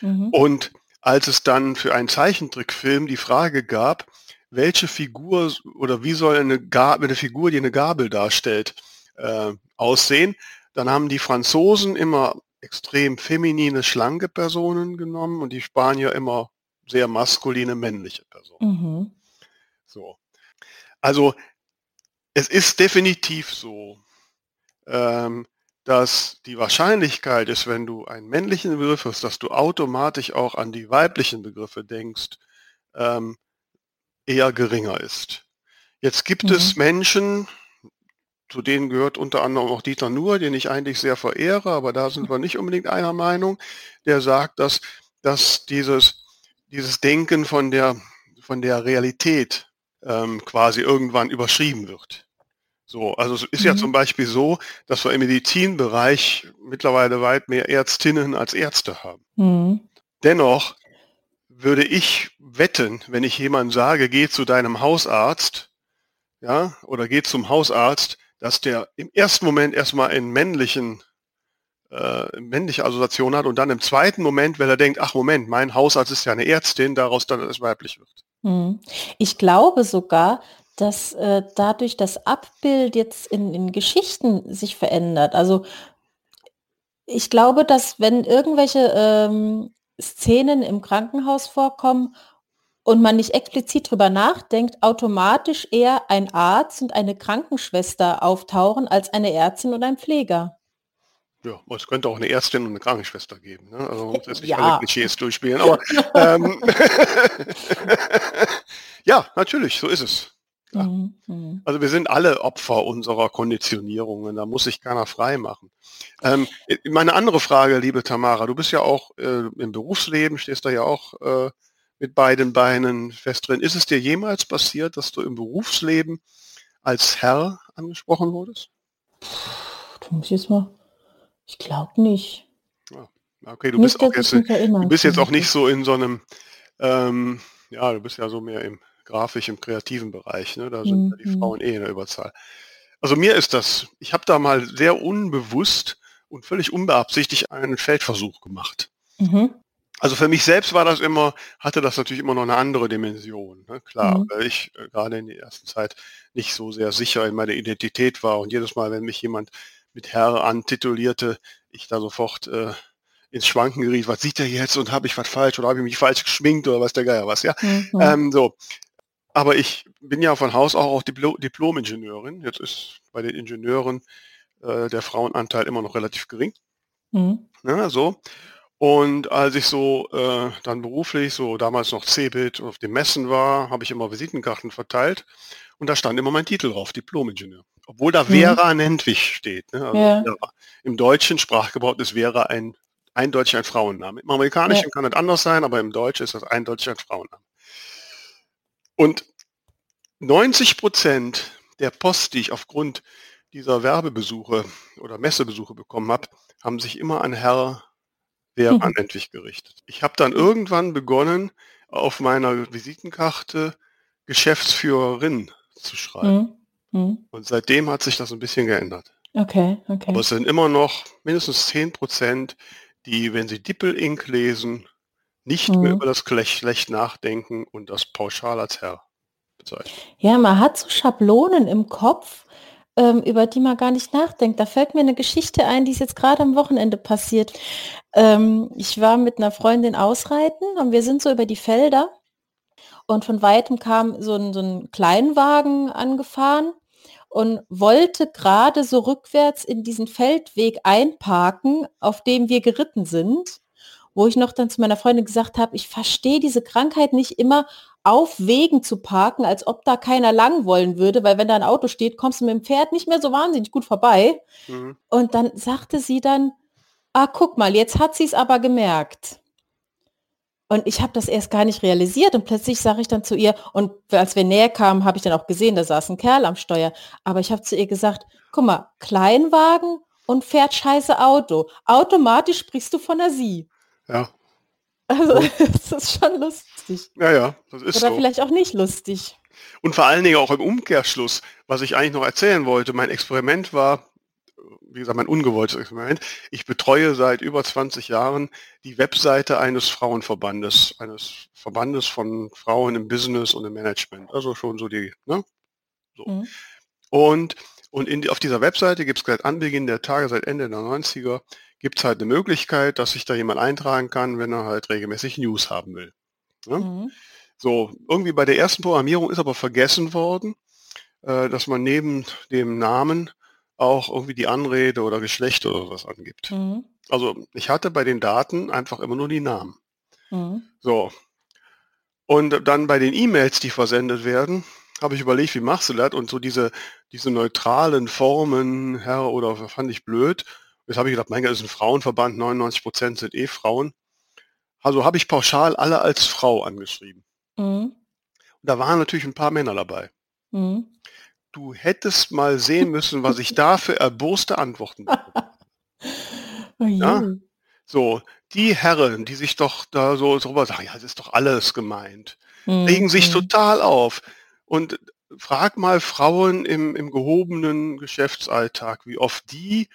Mhm. Und als es dann für einen Zeichentrickfilm die Frage gab, welche Figur oder wie soll eine, Gabel, eine Figur, die eine Gabel darstellt, äh, aussehen, dann haben die Franzosen immer extrem feminine, schlanke Personen genommen und die Spanier immer sehr maskuline, männliche Personen. Mhm. So. Also es ist definitiv so, ähm, dass die Wahrscheinlichkeit ist, wenn du einen männlichen Begriff hast, dass du automatisch auch an die weiblichen Begriffe denkst, ähm, eher geringer ist. Jetzt gibt Mhm. es Menschen, zu denen gehört unter anderem auch Dieter Nuhr, den ich eigentlich sehr verehre, aber da sind wir nicht unbedingt einer Meinung, der sagt, dass, dass dieses, dieses Denken von der, von der Realität ähm, quasi irgendwann überschrieben wird. So, also es ist ja Mhm. zum Beispiel so, dass wir im Medizinbereich mittlerweile weit mehr Ärztinnen als Ärzte haben. Mhm. Dennoch würde ich wetten, wenn ich jemand sage, geh zu deinem Hausarzt, ja, oder geh zum Hausarzt, dass der im ersten Moment erstmal einen männlichen, äh, männliche Assoziation hat und dann im zweiten Moment, wenn er denkt, ach Moment, mein Hausarzt ist ja eine Ärztin, daraus dann es weiblich wird. Mhm. Ich glaube sogar, dass äh, dadurch das Abbild jetzt in, in Geschichten sich verändert. Also ich glaube, dass wenn irgendwelche ähm, Szenen im Krankenhaus vorkommen und man nicht explizit drüber nachdenkt, automatisch eher ein Arzt und eine Krankenschwester auftauchen als eine Ärztin und ein Pfleger. Ja, es könnte auch eine Ärztin und eine Krankenschwester geben. Ne? Also muss jetzt nicht Ja. alle Klischees durchspielen, aber [LAUGHS] ähm, [LAUGHS] ja, natürlich, so ist es. Ja. Mhm. Mhm. Also wir sind alle Opfer unserer Konditionierungen, da muss sich keiner frei machen. Ähm, meine andere Frage, liebe Tamara, du bist ja auch äh, im Berufsleben, stehst da ja auch äh, mit beiden Beinen fest drin. Ist es dir jemals passiert, dass du im Berufsleben als Herr angesprochen wurdest? Du musst jetzt mal. Ich glaube nicht. Okay, du nicht, bist auch jetzt, ich du bist jetzt auch nicht so in so einem, ähm, ja, du bist ja so mehr im grafisch, im kreativen Bereich, ne? Da sind ja die Mhm. Frauen eh in der Überzahl. Also mir ist das, ich habe da mal sehr unbewusst und völlig unbeabsichtigt einen Feldversuch gemacht. Mhm. Also für mich selbst war das immer, hatte das natürlich immer noch eine andere Dimension. Ne? Klar, Mhm. weil ich äh, gerade in der ersten Zeit nicht so sehr sicher in meiner Identität war und jedes Mal, wenn mich jemand mit Herr antitulierte, ich da sofort äh, ins Schwanken geriet, was sieht er jetzt und habe ich was falsch oder habe ich mich falsch geschminkt oder was der Geier was, ja. Mhm. Ähm, so. Aber ich bin ja von Haus auch, auch Diplo Diplom-Ingenieurin. Jetzt ist bei den Ingenieuren äh, der Frauenanteil immer noch relativ gering. Mhm. Ne, so. Und als ich so äh, dann beruflich, so damals noch Cebit auf den Messen war, habe ich immer Visitenkarten verteilt und da stand immer mein Titel drauf, Diplom-Ingenieur. Obwohl da Mhm. Vera Nentwich steht. Ne? Also Ja. Im deutschen Sprachgebrauch ist Vera ein eindeutig ein Frauenname. Im amerikanischen Ja. kann das anders sein, aber im Deutschen ist das eindeutig ein Frauenname. Und 90 Prozent der Post, die ich aufgrund dieser Werbebesuche oder Messebesuche bekommen habe, haben sich immer an Herr Vera Mhm. Nentwich gerichtet. Ich habe dann irgendwann begonnen, auf meiner Visitenkarte Geschäftsführerin zu schreiben. Mhm. Mhm. Und seitdem hat sich das ein bisschen geändert. Okay, Aber okay. es sind immer noch mindestens 10 Prozent, die, wenn sie Dippel Inc. lesen, nicht mehr Mhm. über das Geschlecht nachdenken und das pauschal als Herr bezeichnen. Ja, man hat so Schablonen im Kopf, ähm, über die man gar nicht nachdenkt. Da fällt mir eine Geschichte ein, die ist jetzt gerade am Wochenende passiert. Ähm, ich war mit einer Freundin ausreiten und wir sind so über die Felder und von weitem kam so ein, so ein Kleinwagen angefahren und wollte gerade so rückwärts in diesen Feldweg einparken, auf dem wir geritten sind, wo ich noch dann zu meiner Freundin gesagt habe, ich verstehe diese Krankheit nicht immer auf Wegen zu parken, als ob da keiner lang wollen würde, weil wenn da ein Auto steht, kommst du mit dem Pferd nicht mehr so wahnsinnig gut vorbei. Mhm. Und dann sagte sie dann, ah, guck mal, jetzt hat sie es aber gemerkt. Und ich habe das erst gar nicht realisiert und plötzlich sage ich dann zu ihr, und als wir näher kamen, habe ich dann auch gesehen, da saß ein Kerl am Steuer. Aber ich habe zu ihr gesagt, guck mal, Kleinwagen und fährt scheiße Auto. Automatisch sprichst du von der Sie. Ja. Also [LAUGHS] das ist schon lustig. ja, ja, das ist Oder so. vielleicht auch nicht lustig. Und vor allen Dingen auch im Umkehrschluss, was ich eigentlich noch erzählen wollte, mein Experiment war, wie gesagt, mein ungewolltes Experiment. Ich betreue seit über 20 Jahren die Webseite eines Frauenverbandes, eines Verbandes von Frauen im Business und im Management. Also schon so die, ne? So. Mhm. Und, und in, auf dieser Webseite gibt es seit Anbeginn der Tage, seit Ende der 90er, gibt es halt eine Möglichkeit, dass sich da jemand eintragen kann, wenn er halt regelmäßig News haben will. Ne? Mhm. So, irgendwie bei der ersten Programmierung ist aber vergessen worden, äh, dass man neben dem Namen auch irgendwie die Anrede oder Geschlecht oder was angibt. Mhm. Also ich hatte bei den Daten einfach immer nur die Namen. Mhm. So. Und dann bei den E-Mails, die versendet werden, habe ich überlegt, wie machst du das? Und so diese, diese neutralen Formen, Herr oder fand ich blöd. Jetzt habe ich gedacht, mein Gott, das ist ein Frauenverband, 99 Prozent sind eh Frauen. Also habe ich pauschal alle als Frau angeschrieben. Mhm. Und da waren natürlich ein paar Männer dabei. Mhm. Du hättest mal sehen müssen, was ich da für erboste Antworten bekomme. [LAUGHS] Oh. Ja? So, die Herren, die sich doch da so drüber sagen, ja, das ist doch alles gemeint, Mhm. regen sich total auf. Und frag mal Frauen im, im gehobenen Geschäftsalltag, wie oft die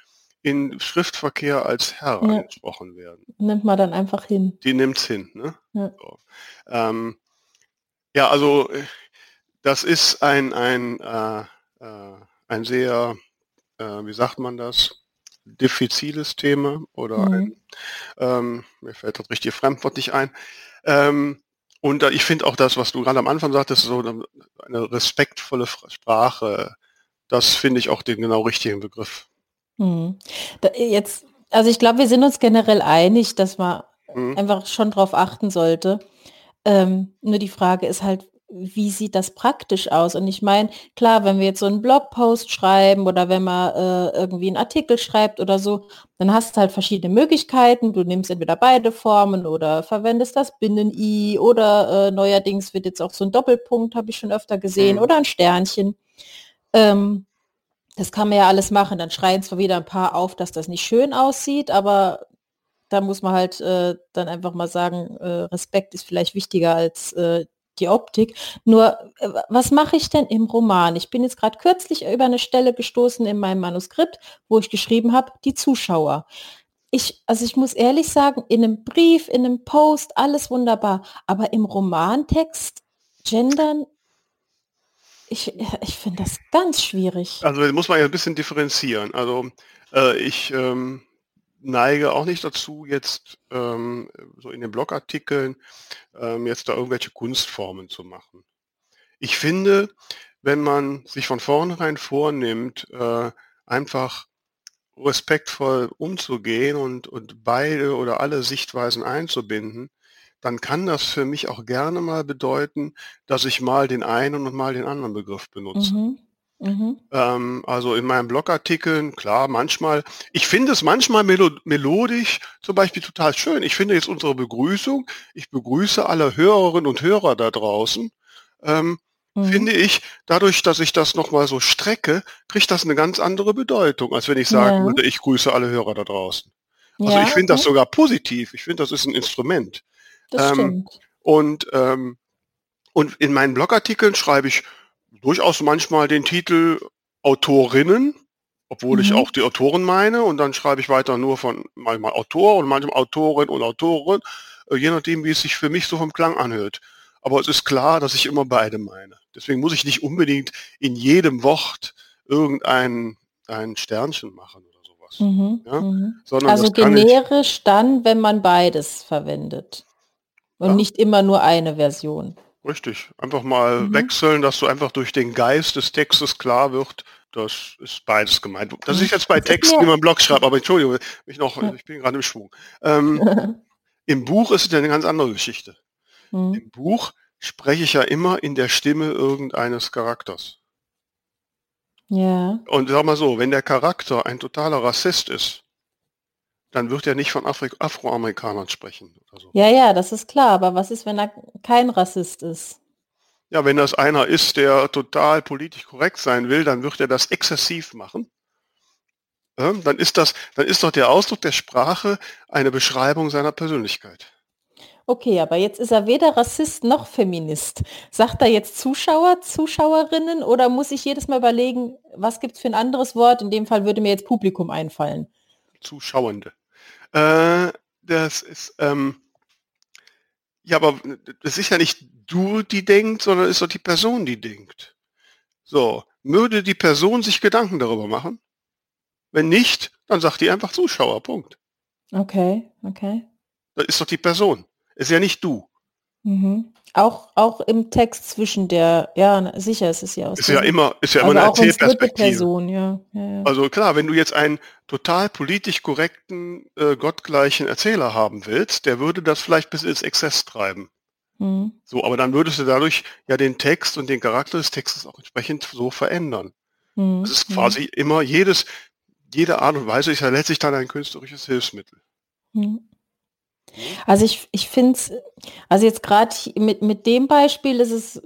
in Schriftverkehr als Herr Ja. angesprochen werden. Nimmt man dann einfach hin. Die nimmt's hin. Ne? Ja. So. Ähm, ja, also das ist ein, ein, äh, äh, ein sehr, äh, wie sagt man das, diffiziles Thema oder Mhm. ein, ähm, mir fällt das richtige Fremdwort nicht ein. Ähm, und ich finde auch das, was du gerade am Anfang sagtest, so eine respektvolle Sprache, das finde ich auch den genau richtigen Begriff. Mhm. Da, jetzt, also ich glaube, wir sind uns generell einig, dass man Mhm. einfach schon drauf achten sollte. Ähm, nur die Frage ist halt, wie sieht das praktisch aus? Und ich meine, klar, wenn wir jetzt so einen Blogpost schreiben oder wenn man äh, irgendwie einen Artikel schreibt oder so, dann hast du halt verschiedene Möglichkeiten. Du nimmst entweder beide Formen oder verwendest das Binnen-I oder äh, neuerdings wird jetzt auch so ein Doppelpunkt, habe ich schon öfter gesehen, Mhm. oder ein Sternchen. Ähm, das kann man ja alles machen. Dann schreien zwar wieder ein paar auf, dass das nicht schön aussieht, aber da muss man halt äh, dann einfach mal sagen, äh, Respekt ist vielleicht wichtiger als äh, die Optik. Nur, äh, was mache ich denn im Roman? Ich bin jetzt gerade kürzlich über eine Stelle gestoßen in meinem Manuskript, wo ich geschrieben habe, die Zuschauer. Ich, also ich muss ehrlich sagen, in einem Brief, in einem Post, alles wunderbar. Aber im Romantext gendern, ich, ich finde das ganz schwierig. Also muss man ja ein bisschen differenzieren. Also äh, ich ähm, neige auch nicht dazu, jetzt ähm, so in den Blogartikeln ähm, jetzt da irgendwelche Kunstformen zu machen. Ich finde, wenn man sich von vornherein vornimmt, äh, einfach respektvoll umzugehen und, und beide oder alle Sichtweisen einzubinden, dann kann das für mich auch gerne mal bedeuten, dass ich mal den einen und mal den anderen Begriff benutze. Mhm. Mhm. Ähm, also in meinen Blogartikeln, klar, manchmal, ich finde es manchmal melo melodisch zum Beispiel total schön. Ich finde jetzt unsere Begrüßung, ich begrüße alle Hörerinnen und Hörer da draußen, ähm, Mhm. finde ich, dadurch, dass ich das nochmal so strecke, kriegt das eine ganz andere Bedeutung, als wenn ich sagen Ja. würde, ich grüße alle Hörer da draußen. Also Ja, ich finde das okay. sogar positiv. Ich finde, das ist ein Instrument. Das ähm, stimmt. Und, ähm, und in meinen Blogartikeln schreibe ich durchaus manchmal den Titel Autorinnen, obwohl ich Mhm. auch die Autoren meine. Und dann schreibe ich weiter nur von manchmal Autor und manchmal Autorin und Autorin, äh, je nachdem, wie es sich für mich so vom Klang anhört. Aber es ist klar, dass ich immer beide meine. Deswegen muss ich nicht unbedingt in jedem Wort irgendein ein Sternchen machen oder sowas. Mhm. ja, Mhm. Also kann ich, generisch dann, wenn man beides verwendet. Und Ja. nicht immer nur eine Version. Richtig. Einfach mal Mhm. wechseln, dass so einfach durch den Geist des Textes klar wird, das ist beides gemeint. Das ist jetzt bei [LAUGHS] Texten, die man Blog schreibt, aber Entschuldigung, ich noch, ich bin gerade im Schwung. Ähm, [LAUGHS] Im Buch ist es ja eine ganz andere Geschichte. Mhm. Im Buch spreche ich ja immer in der Stimme irgendeines Charakters. Ja. Und sag mal so, wenn der Charakter ein totaler Rassist ist, dann wird er nicht von Afri Afroamerikanern sprechen so. Ja, ja, das ist klar. Aber was ist, wenn er kein Rassist ist? Ja, wenn das einer ist, der total politisch korrekt sein will, dann wird er das exzessiv machen. Dann ist das, dann ist doch der Ausdruck der Sprache eine Beschreibung seiner Persönlichkeit. Okay, aber jetzt ist er weder Rassist noch Feminist. Sagt er jetzt Zuschauer, Zuschauerinnen oder muss ich jedes Mal überlegen, was gibt es für ein anderes Wort? In dem Fall würde mir jetzt Publikum einfallen. Zuschauende. Äh, das ist, ähm, ja, aber das ist ja nicht du, die denkt, sondern ist doch die Person, die denkt. So, würde die Person sich Gedanken darüber machen? Wenn nicht, dann sagt die einfach Zuschauer, Punkt. Okay, okay. Das ist doch die Person. Ist ja nicht du. Mhm. Auch, auch im Text zwischen der, ja, sicher, es ist ja aus. Ist ja immer, ist ja immer also eine Erzählperspektive. Person, ja, ja, ja. Also klar, wenn du jetzt einen total politisch korrekten, äh, gottgleichen Erzähler haben willst, der würde das vielleicht bis ins Exzess treiben. Mhm. So, aber dann würdest du dadurch ja den Text und den Charakter des Textes auch entsprechend so verändern. Mhm. Das ist mhm. quasi immer jedes, jede Art und Weise ist ja letztlich dann ein künstlerisches Hilfsmittel. Mhm. Also ich, ich finde es, also jetzt gerade mit, mit dem Beispiel ist es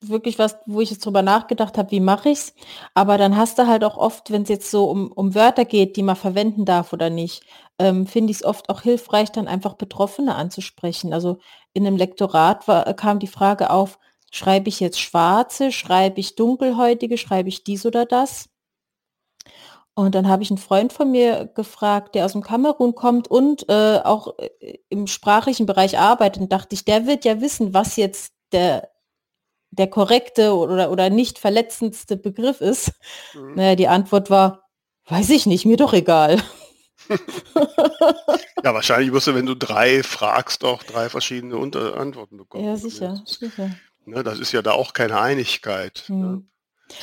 wirklich was, wo ich jetzt drüber nachgedacht habe, wie mache ich es. Aber dann hast du halt auch oft, wenn es jetzt so um, um Wörter geht, die man verwenden darf oder nicht, ähm, finde ich es oft auch hilfreich, dann einfach Betroffene anzusprechen. Also in einem Lektorat war, kam die Frage auf, schreibe ich jetzt schwarze, schreibe ich dunkelhäutige, schreibe ich dies oder das? Und dann habe ich einen Freund von mir gefragt, der aus dem Kamerun kommt und äh, auch äh, im sprachlichen Bereich arbeitet. Und dachte ich, der wird ja wissen, was jetzt der, der korrekte oder, oder nicht verletzendste Begriff ist. Mhm. Naja, die Antwort war, weiß ich nicht, mir doch egal. [LAUGHS] ja, wahrscheinlich wirst du, wenn du drei fragst, auch drei verschiedene Unter Antworten bekommen. Ja, sicher, sicher. Ne, das ist ja da auch keine Einigkeit. Mhm. Ne?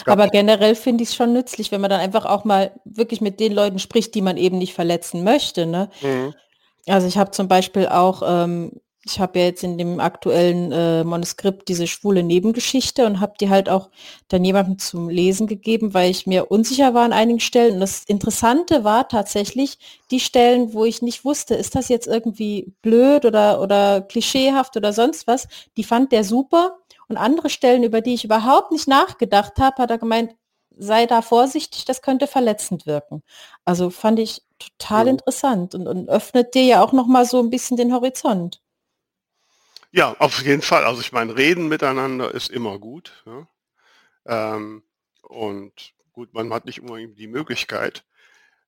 Aber generell finde ich es schon nützlich, wenn man dann einfach auch mal wirklich mit den Leuten spricht, die man eben nicht verletzen möchte. Ne? Mhm. Also ich habe zum Beispiel auch, ähm, ich habe ja jetzt in dem aktuellen äh, Manuskript diese schwule Nebengeschichte und habe die halt auch dann jemandem zum Lesen gegeben, weil ich mir unsicher war an einigen Stellen. Und das Interessante war tatsächlich die Stellen, wo ich nicht wusste, ist das jetzt irgendwie blöd oder, oder klischeehaft oder sonst was, die fand der super und andere Stellen, über die ich überhaupt nicht nachgedacht habe, hat er gemeint, sei da vorsichtig, das könnte verletzend wirken. Also fand ich total ja. interessant und, und, öffnet dir ja auch noch mal so ein bisschen den Horizont. Ja, auf jeden Fall. Also ich meine, reden miteinander ist immer gut. Ja? Ähm, und gut, man hat nicht immer die Möglichkeit.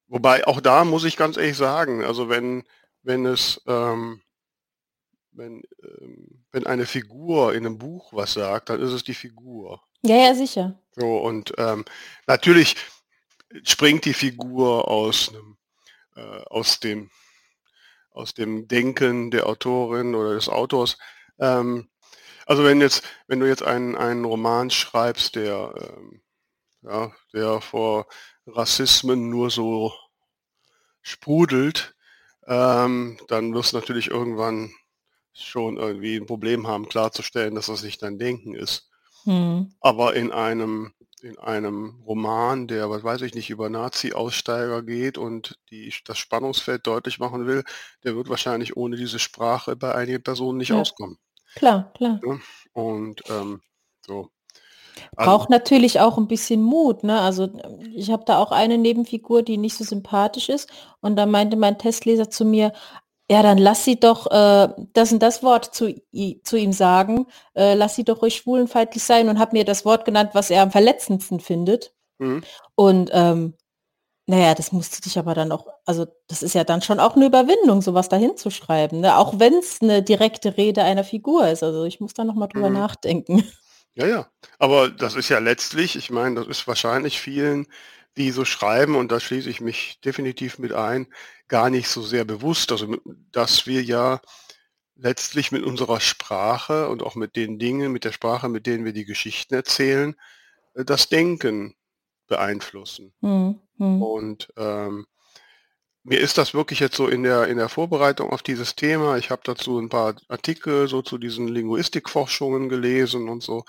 Wobei auch da muss ich ganz ehrlich sagen, also wenn, wenn es ähm, wenn, ähm, wenn eine Figur in einem Buch was sagt, dann ist es die Figur. Ja, ja, sicher. So, und ähm, natürlich springt die Figur aus, einem, äh, aus, dem, aus dem Denken der Autorin oder des Autors. Ähm, also wenn jetzt, wenn du jetzt einen, einen Roman schreibst, der, ähm, ja, der vor Rassismen nur so sprudelt, ähm, dann wirst du natürlich irgendwann schon irgendwie ein Problem haben, klarzustellen, dass das nicht dein Denken ist. Mhm. Aber in einem, in einem Roman, der, was weiß ich nicht, über Nazi-Aussteiger geht und die, das Spannungsfeld deutlich machen will, der wird wahrscheinlich ohne diese Sprache bei einigen Personen nicht ja. auskommen. Klar, klar. Ja? Und ähm, so. Also, Braucht natürlich auch ein bisschen Mut, ne? Also ich habe da auch eine Nebenfigur, die nicht so sympathisch ist. Und da meinte mein Testleser zu mir, ja, dann lass sie doch äh, das und das Wort zu, zu ihm sagen. Äh, lass sie doch ruhig schwulenfeindlich sein und hat mir das Wort genannt, was er am verletzendsten findet. Mhm. Und ähm, naja, das musste dich aber dann auch, also das ist ja dann schon auch eine Überwindung, sowas dahin zu schreiben, ne? auch wenn es eine direkte Rede einer Figur ist. Also ich muss da noch mal drüber mhm. nachdenken. Ja, ja. Aber das ist ja letztlich, ich meine, das ist wahrscheinlich vielen, die so schreiben, und da schließe ich mich definitiv mit ein, gar nicht so sehr bewusst. Also, dass wir ja letztlich mit unserer Sprache und auch mit den Dingen, mit der Sprache, mit denen wir die Geschichten erzählen, äh, das Denken beeinflussen. Mhm. Und ähm, mir ist das wirklich jetzt so in der, in der Vorbereitung auf dieses Thema, ich habe dazu ein paar Artikel so zu diesen Linguistikforschungen gelesen und so,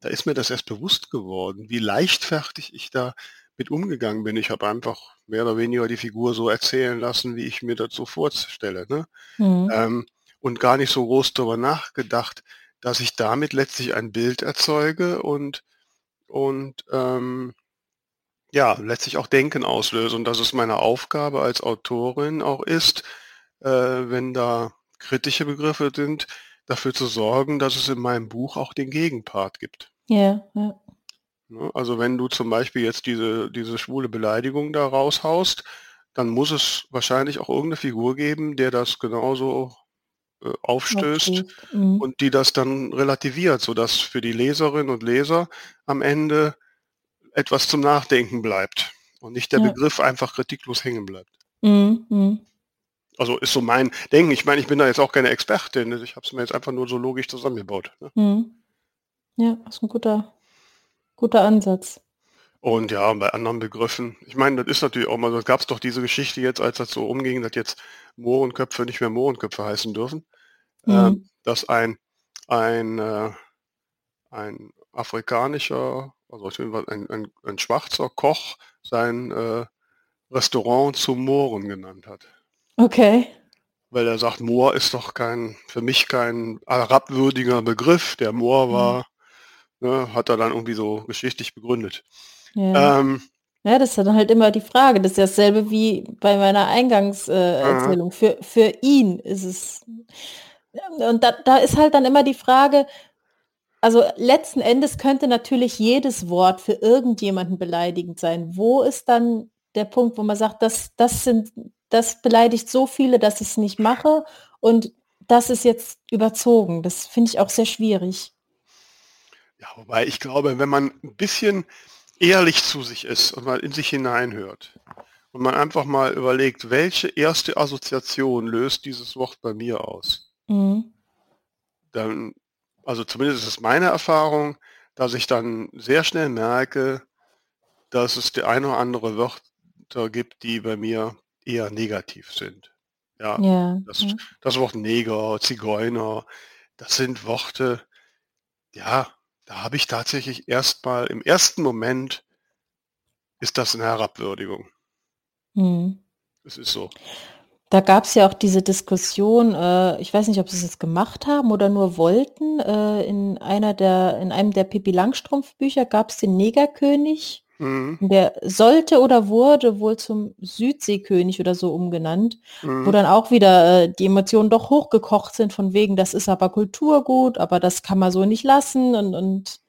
da ist mir das erst bewusst geworden, wie leichtfertig ich da mit umgegangen bin. Ich habe einfach mehr oder weniger die Figur so erzählen lassen, wie ich mir das so vorstelle. Ne? Mhm. Ähm, und gar nicht so groß darüber nachgedacht, dass ich damit letztlich ein Bild erzeuge und, und ähm, ja, letztlich auch Denken auslöse. Und dass es meine Aufgabe als Autorin auch ist, äh, wenn da kritische Begriffe sind, dafür zu sorgen, dass es in meinem Buch auch den Gegenpart gibt. Ja, ja. Ne? Also wenn du zum Beispiel jetzt diese, diese schwule Beleidigung da raushaust, dann muss es wahrscheinlich auch irgendeine Figur geben, der das genauso äh, aufstößt okay. mhm. und die das dann relativiert, sodass für die Leserinnen und Leser am Ende etwas zum Nachdenken bleibt und nicht der ja. Begriff einfach kritiklos hängen bleibt. Mhm. Also ist so mein Denken. Ich meine, ich bin da jetzt auch keine Expertin. Ich habe es mir jetzt einfach nur so logisch zusammengebaut. Ne? Mhm. Ja, ist ein guter, guter Ansatz. Und ja, bei anderen Begriffen, ich meine, das ist natürlich auch mal, so gab es doch diese Geschichte jetzt, als das so umging, dass jetzt Mohrenköpfe nicht mehr Mohrenköpfe heißen dürfen, Mhm. ähm, dass ein, ein, äh, ein afrikanischer, also ein, ein, ein schwarzer Koch sein äh, Restaurant zum Mohren genannt hat. Okay. Weil er sagt, Moor ist doch kein, für mich kein herabwürdiger Begriff. Der Moor Mhm. war, ne, hat er dann irgendwie so geschichtlich begründet. Ja. Ähm, Ja, das ist dann halt immer die Frage. Das ist dasselbe wie bei meiner Eingangserzählung. Äh, Mhm. Für, für ihn ist es. Und da, da ist halt dann immer die Frage, also letzten Endes könnte natürlich jedes Wort für irgendjemanden beleidigend sein. Wo ist dann der Punkt, wo man sagt, das, das sind, das beleidigt so viele, dass ich es nicht mache und das ist jetzt überzogen. Das finde ich auch sehr schwierig. Ja, wobei ich glaube, wenn man ein bisschen ehrlich zu sich ist und mal in sich hineinhört und man einfach mal überlegt, welche erste Assoziation löst dieses Wort bei mir aus, Mhm. dann, also zumindest ist es meine Erfahrung, dass ich dann sehr schnell merke, dass es der eine oder andere Wörter gibt, die bei mir eher negativ sind. Ja, Ja. das, das Wort Neger, Zigeuner, das sind Worte, ja, da habe ich tatsächlich erstmal im ersten Moment ist das eine Herabwürdigung. Mhm. Es ist so. Da gab es ja auch diese Diskussion, äh, ich weiß nicht, ob sie es jetzt gemacht haben oder nur wollten. Äh, in einer der, in einem der Pippi Langstrumpf Bücher gab es den Negerkönig. Mhm. Der sollte oder wurde wohl zum Südseekönig oder so umgenannt, wo Mhm. dann auch wieder äh, die Emotionen doch hochgekocht sind, von wegen, das ist aber Kulturgut, aber das kann man so nicht lassen und, und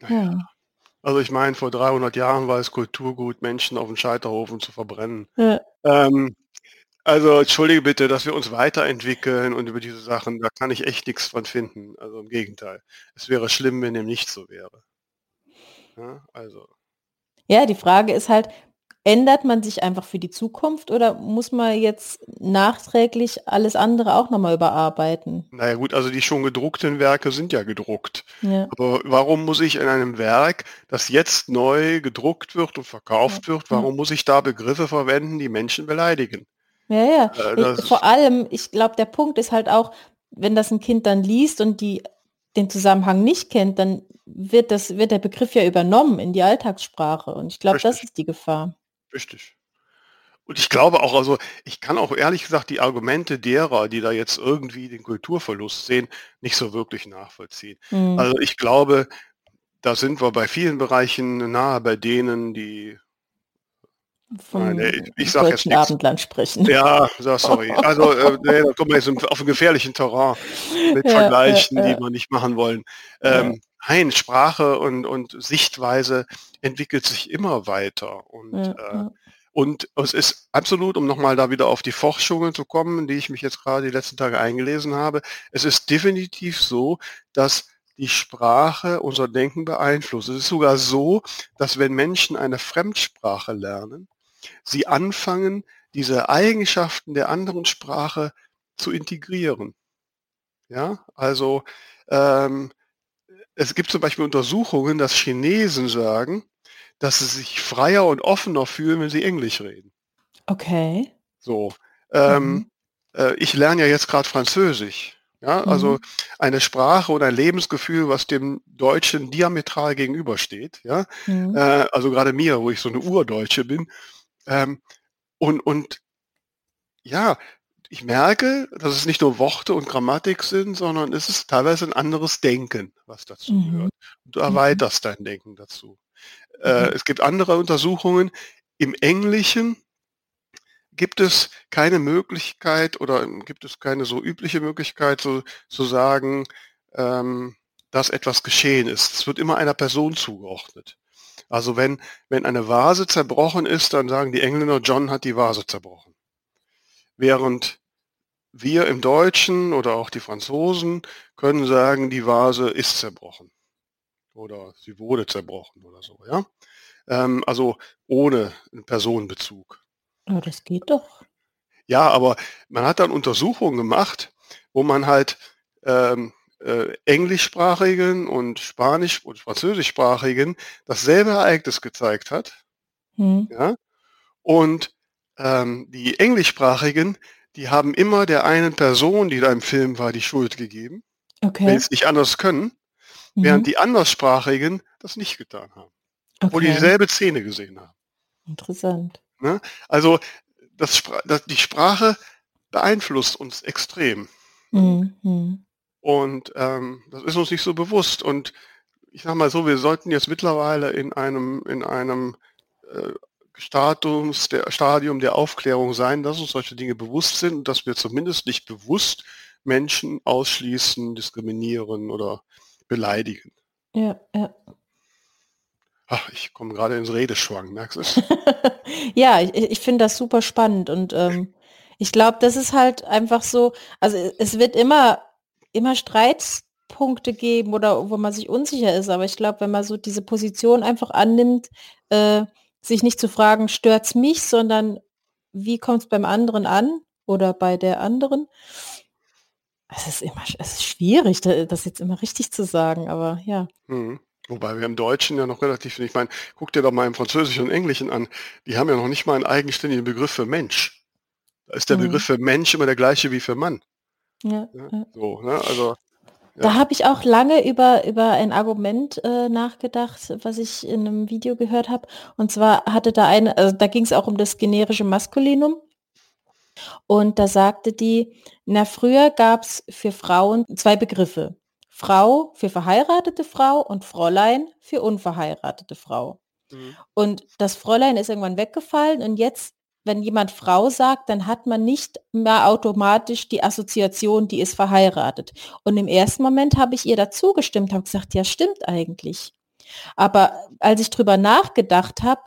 Naja, ja. also ich meine, vor 300 Jahren war es Kulturgut, Menschen auf dem Scheiterhaufen zu verbrennen. Ja. Ähm, also entschuldige bitte, dass wir uns weiterentwickeln und über diese Sachen, da kann ich echt nichts von finden. Also im Gegenteil. Es wäre schlimm, wenn dem nicht so wäre. Ja, also. Ja, die Frage ist halt, ändert man sich einfach für die Zukunft oder muss man jetzt nachträglich alles andere auch nochmal überarbeiten? Naja gut, also die schon gedruckten Werke sind ja gedruckt. Ja. Aber warum muss ich in einem Werk, das jetzt neu gedruckt wird und verkauft wird, Ja. warum muss ich da Begriffe verwenden, die Menschen beleidigen? Ja, ja. Äh, Ich, vor allem, ich glaube, der Punkt ist halt auch, wenn das ein Kind dann liest und die den Zusammenhang nicht kennt, dann wird das, wird der Begriff ja übernommen in die Alltagssprache. Und ich glaube, das ist die Gefahr. richtig. Und ich glaube auch, also ich kann auch ehrlich gesagt die Argumente derer, die da jetzt irgendwie den Kulturverlust sehen, nicht so wirklich nachvollziehen. Hm. Also ich glaube, da sind wir bei vielen Bereichen nahe bei denen, die, nein, Vom ich, ich sage jetzt nichts. Abendland sprechen. Ja, so, sorry. [LAUGHS] Also äh, nee, da kommen wir jetzt auf einen gefährlichen Terrain mit Ja, ja, Vergleichen, die ja, wir nicht machen wollen. ja. Ähm, nein, Sprache und, und Sichtweise entwickelt sich immer weiter. Und, Ja, äh, ja. und es ist absolut, um nochmal da wieder auf die Forschungen zu kommen, die ich mich jetzt gerade die letzten Tage eingelesen habe, es ist definitiv so, dass die Sprache unser Denken beeinflusst. Es ist sogar so, dass wenn Menschen eine Fremdsprache lernen, sie anfangen, diese Eigenschaften der anderen Sprache zu integrieren. Ja, also ähm, es gibt zum Beispiel Untersuchungen, dass Chinesen sagen, dass sie sich freier und offener fühlen, wenn sie Englisch reden. Okay. So, Mhm. ähm, äh, ich lerne ja jetzt gerade Französisch. Ja, also Mhm. eine Sprache und ein Lebensgefühl, was dem Deutschen diametral gegenübersteht. Ja, Mhm. äh, also gerade mir, wo ich so eine Urdeutsche bin. Ähm, und, und ja, ich merke, dass es nicht nur Worte und Grammatik sind, sondern es ist teilweise ein anderes Denken, was dazu Mhm. gehört. Und du Mhm. erweiterst dein Denken dazu. Äh, Mhm. es gibt andere Untersuchungen. Im Englischen gibt es keine Möglichkeit oder gibt es keine so übliche Möglichkeit so, zu sagen, ähm, dass etwas geschehen ist. Es wird immer einer Person zugeordnet. Also wenn, wenn eine Vase zerbrochen ist, dann sagen die Engländer, John hat die Vase zerbrochen. Während wir im Deutschen oder auch die Franzosen können sagen, die Vase ist zerbrochen. Oder sie wurde zerbrochen oder so, ja. Ähm, also ohne einen Personenbezug. Oh, das geht doch. Ja, aber man hat dann Untersuchungen gemacht, wo man halt ähm, äh, englischsprachigen und spanisch- und französischsprachigen dasselbe Ereignis gezeigt hat. Hm. Ja? Und ähm, die englischsprachigen, die haben immer der einen Person, die da im Film war, die Schuld gegeben, wenn Okay. sie es nicht anders können, während Mhm. die anderssprachigen das nicht getan haben, obwohl die Okay. dieselbe Szene gesehen haben. Interessant. Ne? Also das, das, die Sprache beeinflusst uns extrem. Mhm. Und ähm, das ist uns nicht so bewusst. Und ich sage mal so, wir sollten jetzt mittlerweile in einem, in einem äh, Status der, Stadium der Aufklärung sein, dass uns solche Dinge bewusst sind und dass wir zumindest nicht bewusst Menschen ausschließen, diskriminieren oder beleidigen. Ja, ja. Ach, ich komme gerade ins Redeschwang, merkst du es? [LAUGHS] Ja, ich, ich finde das super spannend und ähm, ich glaube, das ist halt einfach so, also es wird immer, immer Streitpunkte geben oder wo man sich unsicher ist, aber ich glaube, wenn man so diese Position einfach annimmt, äh, sich nicht zu fragen, stört's mich, sondern wie kommt es beim anderen an oder bei der anderen? Es ist immer, es ist schwierig, da- das jetzt immer richtig zu sagen, aber ja. Mhm. Wobei wir im Deutschen ja noch relativ, ich meine, guck dir doch mal im Französischen und Englischen an, die haben ja noch nicht mal einen eigenständigen Begriff für Mensch. Da ist der Mhm. Begriff für Mensch immer der gleiche wie für Mann. Ja, Ne? ja. So, ne? Also, Da Ja. habe ich auch lange über, über ein Argument äh, nachgedacht, was ich in einem Video gehört habe. Und zwar hatte da eine, also da ging es auch um das generische Maskulinum. Und da sagte die, na früher gab es für Frauen zwei Begriffe. Frau für verheiratete Frau und Fräulein für unverheiratete Frau. mhm. Und das Fräulein ist irgendwann weggefallen und jetzt, wenn jemand Frau sagt, dann hat man nicht mehr automatisch die Assoziation, die ist verheiratet. Und im ersten Moment habe ich ihr dazu gestimmt, habe gesagt, ja, stimmt eigentlich. Aber als ich drüber nachgedacht habe,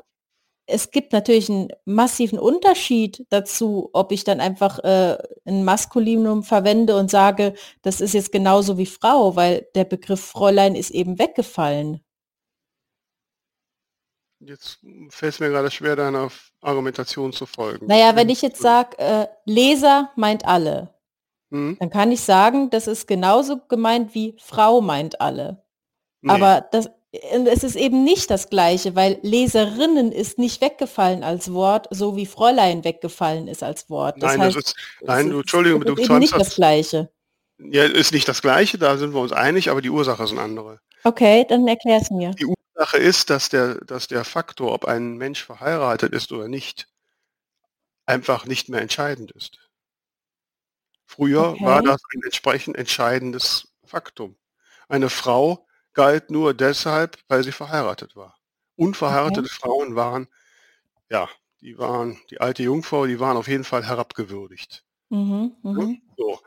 es gibt natürlich einen massiven Unterschied dazu, ob ich dann einfach äh, ein Maskulinum verwende und sage, das ist jetzt genauso wie Frau, weil der Begriff Fräulein ist eben weggefallen. Jetzt fällt es mir gerade schwer, deiner Argumentation zu folgen. Naja, wenn ich jetzt sage, äh, Leser meint alle, Hm? dann kann ich sagen, das ist genauso gemeint wie Frau meint alle. Nee. Aber das, es ist eben nicht das Gleiche, weil Leserinnen ist nicht weggefallen als Wort, so wie Fräulein weggefallen ist als Wort. Das nein, heißt, das ist, nein, du, Entschuldigung, du ist eben nicht das Gleiche. Ja, ist nicht das Gleiche, da sind wir uns einig, aber die Ursache sind andere. Okay, dann erklär es mir. Die Ursache ist, dass der, dass der Faktor, ob ein Mensch verheiratet ist oder nicht, einfach nicht mehr entscheidend ist. Früher Okay. war das ein entsprechend entscheidendes Faktum. Eine Frau galt nur deshalb, weil sie verheiratet war. Unverheiratete Frauen waren, ja, die waren, die alte Jungfrau, die waren auf jeden Fall herabgewürdigt. Mhm, mhm, So,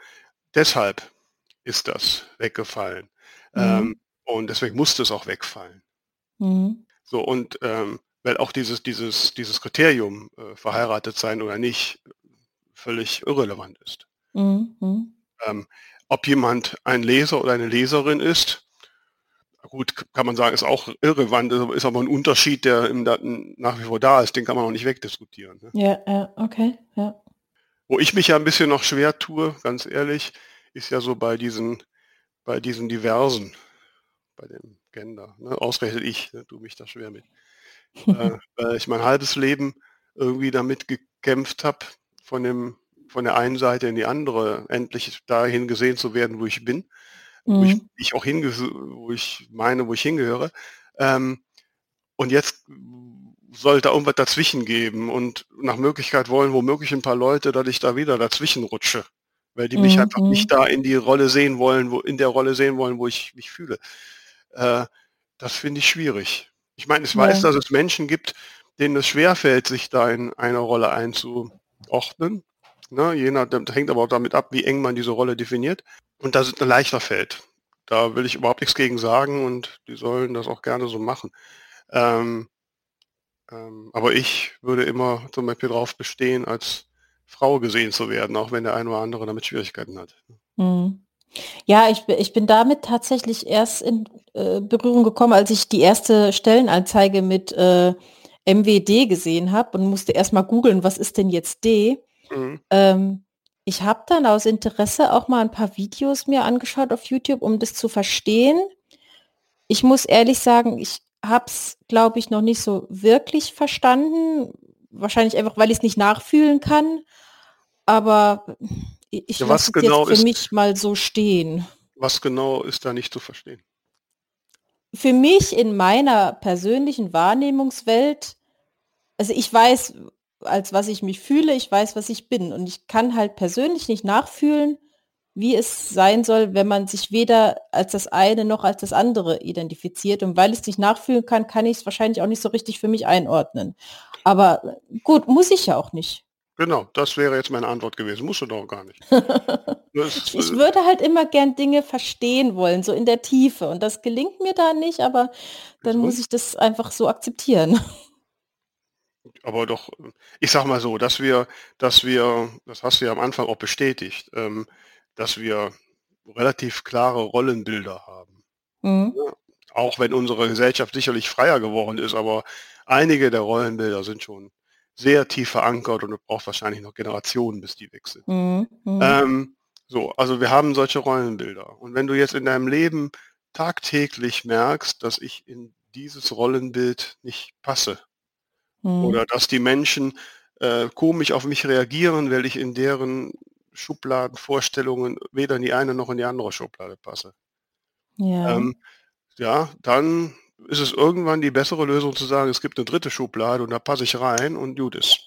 deshalb ist das weggefallen. Mhm. Ähm, und deswegen musste es auch wegfallen. Mhm, So, und ähm, weil auch dieses, dieses, dieses Kriterium, äh, verheiratet sein oder nicht, völlig irrelevant ist. mhm, mhm. Ähm, ob jemand ein Leser oder eine Leserin ist, gut, kann man sagen, ist auch irrelevant, ist aber- ist aber ein Unterschied, der im Daten nach wie vor da ist, den kann man auch nicht wegdiskutieren. Ne? Ja, ja, okay, ja. Wo ich mich ja ein bisschen noch schwer tue, ganz ehrlich, ist ja so bei diesen, bei diesen diversen, bei dem Gender. Ne? Ausgerechnet ich, ne? tu mich da schwer mit. äh, [LAUGHS] weil ich mein halbes Leben irgendwie damit gekämpft habe, von dem, von der einen Seite in die andere endlich dahin gesehen zu werden, wo ich bin, wo ich, Mhm. ich auch hinge wo ich meine, wo ich hingehöre. Ähm, und jetzt soll da irgendwas dazwischen geben und nach Möglichkeit wollen womöglich ein paar Leute, dass ich da wieder dazwischen rutsche, weil die mich Mhm, einfach mhm. nicht da in die Rolle sehen wollen, wo in der Rolle sehen wollen, wo ich mich fühle. Äh, das finde ich schwierig. Ich meine, ich weiß, Ja. dass es Menschen gibt, denen es schwerfällt, sich da in eine Rolle einzuordnen. Ne, je nach, das hängt aber auch damit ab, wie eng man diese Rolle definiert. Und dass es leichter fällt. Da will ich überhaupt nichts gegen sagen und die sollen das auch gerne so machen. Ähm, ähm, aber ich würde immer zum Beispiel darauf bestehen, als Frau gesehen zu werden, auch wenn der eine oder andere damit Schwierigkeiten hat. Mhm. Ja, ich, bin- ich bin damit tatsächlich erst in äh, Berührung gekommen, als ich die erste Stellenanzeige mit äh, MWD gesehen habe und musste erst mal googeln, was ist denn jetzt D? Mhm. Ähm, ich habe dann aus Interesse auch mal ein paar Videos mir angeschaut auf YouTube, um das zu verstehen. Ich muss ehrlich sagen, ich habe es, glaube ich, noch nicht so wirklich verstanden. Wahrscheinlich einfach, weil ich es nicht nachfühlen kann. Aber ich ja, lasse genau jetzt für mich mal so stehen. Was genau ist da nicht zu verstehen? Für mich in meiner persönlichen Wahrnehmungswelt, also ich weiß, als was ich mich fühle, ich weiß, was ich bin. Und ich kann halt persönlich nicht nachfühlen, wie es sein soll, wenn man sich weder als das eine noch als das andere identifiziert. Und weil ich es nicht nachfühlen kann, kann ich es wahrscheinlich auch nicht so richtig für mich einordnen. Aber gut, muss ich ja auch nicht. Genau, das wäre jetzt meine Antwort gewesen. Musst du doch gar nicht. [LAUGHS] Das, ich äh, würde halt immer gern Dinge verstehen wollen, so in der Tiefe. Und das gelingt mir da nicht, aber dann muss ich das einfach so akzeptieren. [LAUGHS] Aber doch, ich sag mal so, dass wir, dass wir, das hast du ja am Anfang auch bestätigt, ähm, dass wir relativ klare Rollenbilder haben. Mhm. Auch wenn unsere Gesellschaft sicherlich freier geworden ist, aber einige der Rollenbilder sind schon sehr tief verankert und du brauchst wahrscheinlich noch Generationen, bis die weg sind. Mhm. mhm. Ähm, so, also wir haben solche Rollenbilder. Und wenn du jetzt in deinem Leben tagtäglich merkst, dass ich in dieses Rollenbild nicht passe mhm. oder dass die Menschen äh, komisch auf mich reagieren, weil ich in deren Schubladen, Vorstellungen weder in die eine noch in die andere Schublade passe. Ja. Ähm, ja, dann ist es irgendwann die bessere Lösung zu sagen, es gibt eine dritte Schublade und da passe ich rein und gut ist.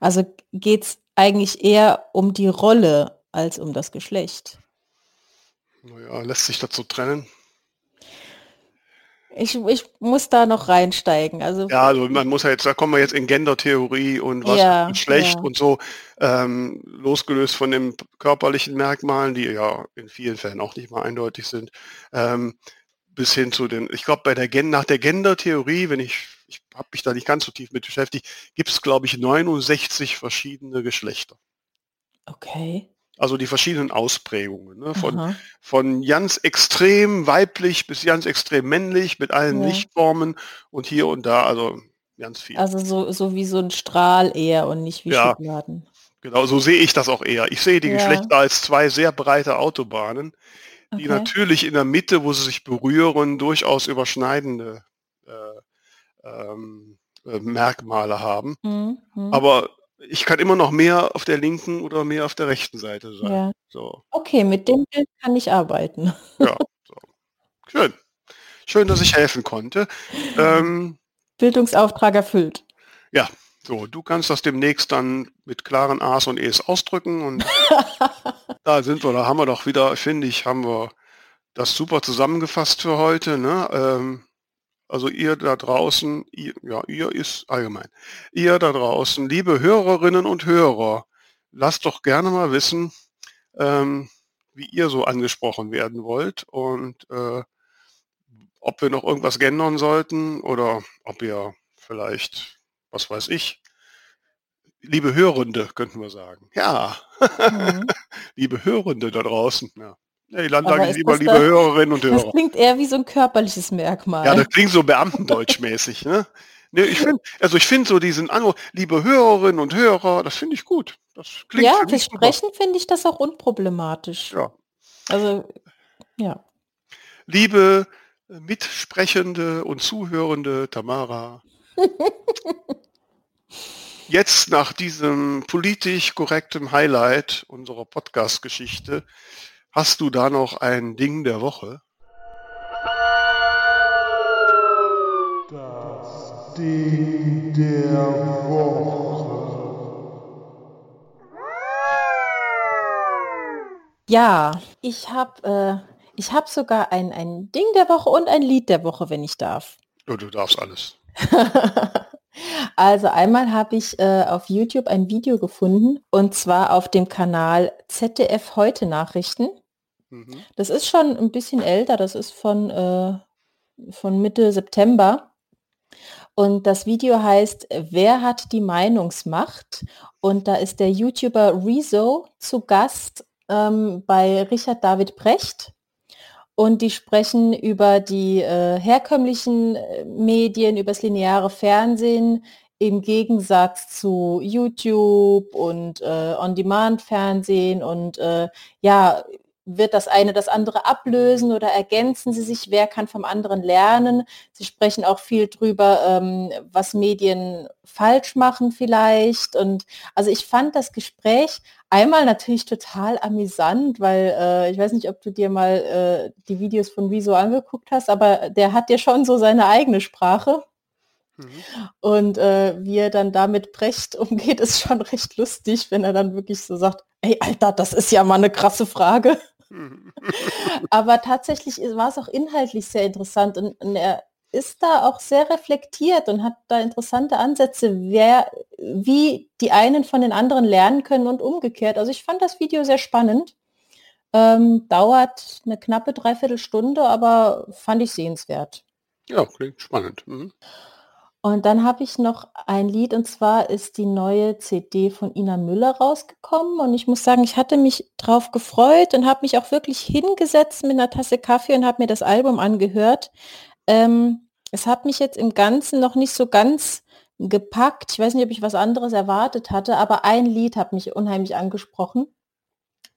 Also geht es eigentlich eher um die Rolle als um das Geschlecht. Naja, lässt sich dazu trennen? Ich, ich muss da noch reinsteigen. Also ja, also man muss ja jetzt, da kommen wir jetzt in Gendertheorie und was ja, schlecht ja. und so, ähm, losgelöst von den körperlichen Merkmalen, die ja in vielen Fällen auch nicht mal eindeutig sind. Ähm, bis hin zu den, ich glaube, bei der Gen nach der Gender-Theorie, wenn ich, ich habe mich da nicht ganz so tief mit beschäftigt, gibt es, glaube ich, 69 verschiedene Geschlechter. Okay. Also die verschiedenen Ausprägungen. Ne? Von, von ganz extrem weiblich bis ganz extrem männlich mit allen ja. Lichtformen und hier und da, also ganz viel. Also so, so wie so ein Strahl eher und nicht wie ja. Schubladen. Genau, so sehe ich das auch eher. Ich sehe die ja. Geschlechter als zwei sehr breite Autobahnen, die okay. natürlich in der Mitte, wo sie sich berühren, durchaus überschneidende äh, ähm, äh, Merkmale haben. Mhm. Aber ich kann immer noch mehr auf der linken oder mehr auf der rechten Seite sein. Ja. So. Okay, mit dem Bild kann ich arbeiten. Ja, [LAUGHS] so. schön. Schön, dass ich helfen konnte. Ähm, Bildungsauftrag erfüllt. Ja, so, du kannst das demnächst dann mit klaren A's und E's ausdrücken und [LAUGHS] da sind wir, da haben wir doch wieder, finde ich, haben wir das super zusammengefasst für heute. Ne? Ähm, also ihr da draußen, ihr, ja, ihr ist allgemein, ihr da draußen, liebe Hörerinnen und Hörer, lasst doch gerne mal wissen, ähm, wie ihr so angesprochen werden wollt und äh, ob wir noch irgendwas gendern sollten oder ob ihr vielleicht was weiß ich, liebe Hörende, könnten wir sagen. Ja, mhm. [LAUGHS] liebe Hörende da draußen. Ja. Nee, dann sage ich lieber liebe Hörerinnen und Hörer. Das klingt eher wie so ein körperliches Merkmal. Ja, das klingt so Beamtendeutschmäßig. ne? Nee, ich finde, also ich finde so diesen Anruf, liebe Hörerinnen und Hörer, das finde ich gut. Das klingt ja, für Sprechen finde ich das auch unproblematisch. Ja. Also, ja. Liebe Mitsprechende und Zuhörende Tamara, [LAUGHS] Jetzt nach diesem politisch korrekten Highlight unserer Podcast-Geschichte, hast du da noch ein Ding der Woche? Das Ding der Woche. Ja, ich habe äh, ich hab sogar ein, ein Ding der Woche und ein Lied der Woche, wenn ich darf. Ja, du darfst alles. [LAUGHS] Also einmal habe ich äh, auf YouTube ein Video gefunden und zwar auf dem Kanal ZDF Heute Nachrichten. Mhm. Das ist schon ein bisschen älter, das ist von, äh, von Mitte September. Und das Video heißt, wer hat die Meinungsmacht? Und da ist der YouTuber Rezo zu Gast ähm, bei Richard David Brecht und die sprechen über die äh, herkömmlichen äh, Medien, über das lineare Fernsehen im Gegensatz zu YouTube und äh, On-Demand-Fernsehen und äh, ja, wird das eine das andere ablösen oder ergänzen sie sich? Wer kann vom anderen lernen? Sie sprechen auch viel drüber, ähm, was Medien falsch machen vielleicht. Und also ich fand das Gespräch einmal natürlich total amüsant, weil äh, ich weiß nicht, ob du dir mal äh, die Videos von Wieso angeguckt hast, aber der hat ja schon so seine eigene Sprache. Mhm. Und äh, wie er dann damit Brecht [LAUGHS] umgeht, ist schon recht lustig, wenn er dann wirklich so sagt, ey Alter, das ist ja mal eine krasse Frage. [LAUGHS] Aber tatsächlich war es auch inhaltlich sehr interessant und, und, er ist da auch sehr reflektiert und hat da interessante Ansätze, wer, wie die einen von den anderen lernen können und umgekehrt. Also ich fand das Video sehr spannend. Ähm, dauert eine knappe Dreiviertelstunde, aber fand ich sehenswert. Ja, klingt spannend. Mhm. Und dann habe ich noch ein Lied und zwar ist die neue CD von Ina Müller rausgekommen und ich muss sagen, ich hatte mich drauf gefreut und habe mich auch wirklich hingesetzt mit einer Tasse Kaffee und habe mir das Album angehört. Ähm, es hat mich jetzt im Ganzen noch nicht so ganz gepackt. Ich weiß nicht, ob ich was anderes erwartet hatte, aber ein Lied hat mich unheimlich angesprochen.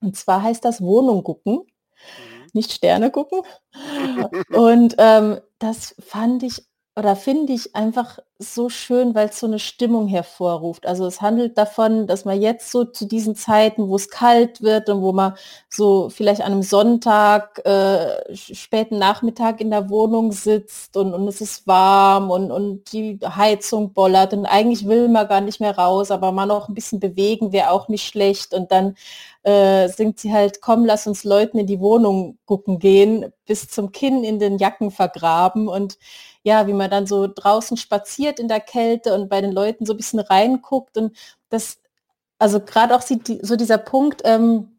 Und zwar heißt das Wohnung gucken, mhm. nicht Sterne gucken. und ähm, das fand ich oder finde ich einfach so schön, weil es so eine Stimmung hervorruft. Also es handelt davon, dass man jetzt so zu diesen Zeiten, wo es kalt wird und wo man so vielleicht an einem Sonntag, äh, späten Nachmittag in der Wohnung sitzt und, und es ist warm und, und die Heizung bollert und eigentlich will man gar nicht mehr raus, aber man noch ein bisschen bewegen wäre auch nicht schlecht und dann äh, singt sie halt, komm, lass uns Leuten in die Wohnung gucken gehen, bis zum Kinn in den Jacken vergraben und ja, wie man dann so draußen spaziert in der Kälte und bei den Leuten so ein bisschen reinguckt und das, also gerade auch sieht so dieser Punkt, ähm,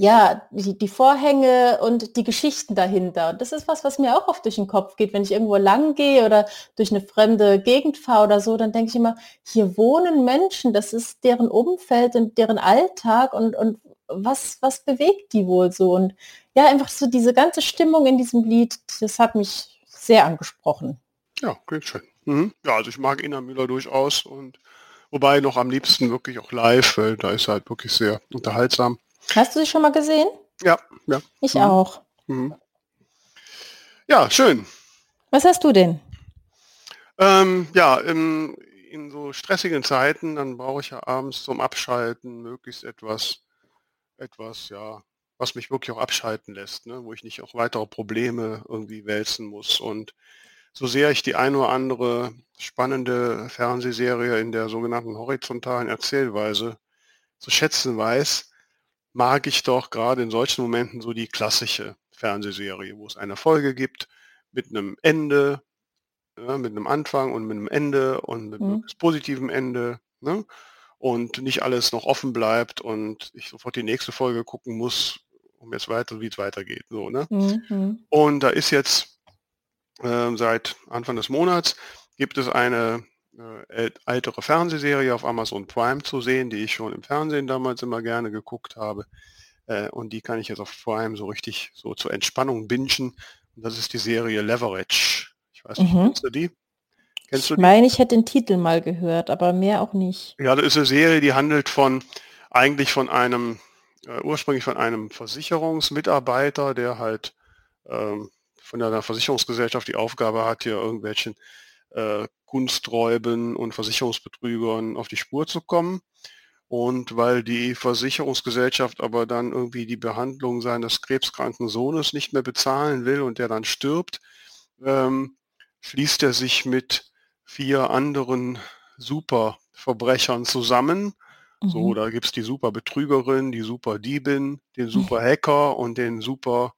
ja, die, die, Vorhänge und die Geschichten dahinter. Und das ist was, was mir auch oft durch den Kopf geht, wenn ich irgendwo lang gehe oder durch eine fremde Gegend fahre oder so, dann denke ich immer, hier wohnen Menschen, das ist deren Umfeld und deren Alltag und, und was, was bewegt die wohl so? Und ja, einfach so diese ganze Stimmung in diesem Lied, das hat mich sehr angesprochen. Ja, schön. Mhm. Ja, also ich mag Ina Müller durchaus und wobei noch am liebsten wirklich auch live, weil da ist halt wirklich sehr unterhaltsam. Hast du sie schon mal gesehen? Ja, ja. Ich mhm. auch. Mhm. Ja, schön. Was hast du denn? Ähm, ja, in, in so stressigen Zeiten, dann brauche ich ja abends zum Abschalten möglichst etwas, etwas, ja, was mich wirklich auch abschalten lässt, ne? wo ich nicht auch weitere Probleme irgendwie wälzen muss. Und so sehr ich die ein oder andere spannende Fernsehserie in der sogenannten horizontalen Erzählweise zu schätzen weiß, mag ich doch gerade in solchen Momenten so die klassische Fernsehserie, wo es eine Folge gibt mit einem Ende, ja, mit einem Anfang und mit einem Ende und mit einem mhm. positiven Ende. Ne? Und nicht alles noch offen bleibt und ich sofort die nächste Folge gucken muss, um jetzt weiter, wie es weitergeht. So, ne? Mhm. Und da ist jetzt äh, seit Anfang des Monats gibt es eine äh, ältere Fernsehserie auf Amazon Prime zu sehen, die ich schon im Fernsehen damals immer gerne geguckt habe. Äh, und die kann ich jetzt auf Prime so richtig so zur Entspannung bingen. Und das ist die Serie Leverage. Ich weiß nicht, mhm. kennst du die? Kennst du die? Ich meine, ich hätte den Titel mal gehört, aber mehr auch nicht. Ja, das ist eine Serie, die handelt von eigentlich von einem äh, ursprünglich von einem Versicherungsmitarbeiter, der halt ähm, von einer Versicherungsgesellschaft die Aufgabe hat, hier irgendwelchen äh, Kunsträuben und Versicherungsbetrügern auf die Spur zu kommen. Und weil die Versicherungsgesellschaft aber dann irgendwie die Behandlung seines krebskranken Sohnes nicht mehr bezahlen will und der dann stirbt, ähm, schließt er sich mit vier anderen Superverbrechern zusammen so, mhm. da gibt es die super Betrügerin, die super Diebin, den super Hacker und den super,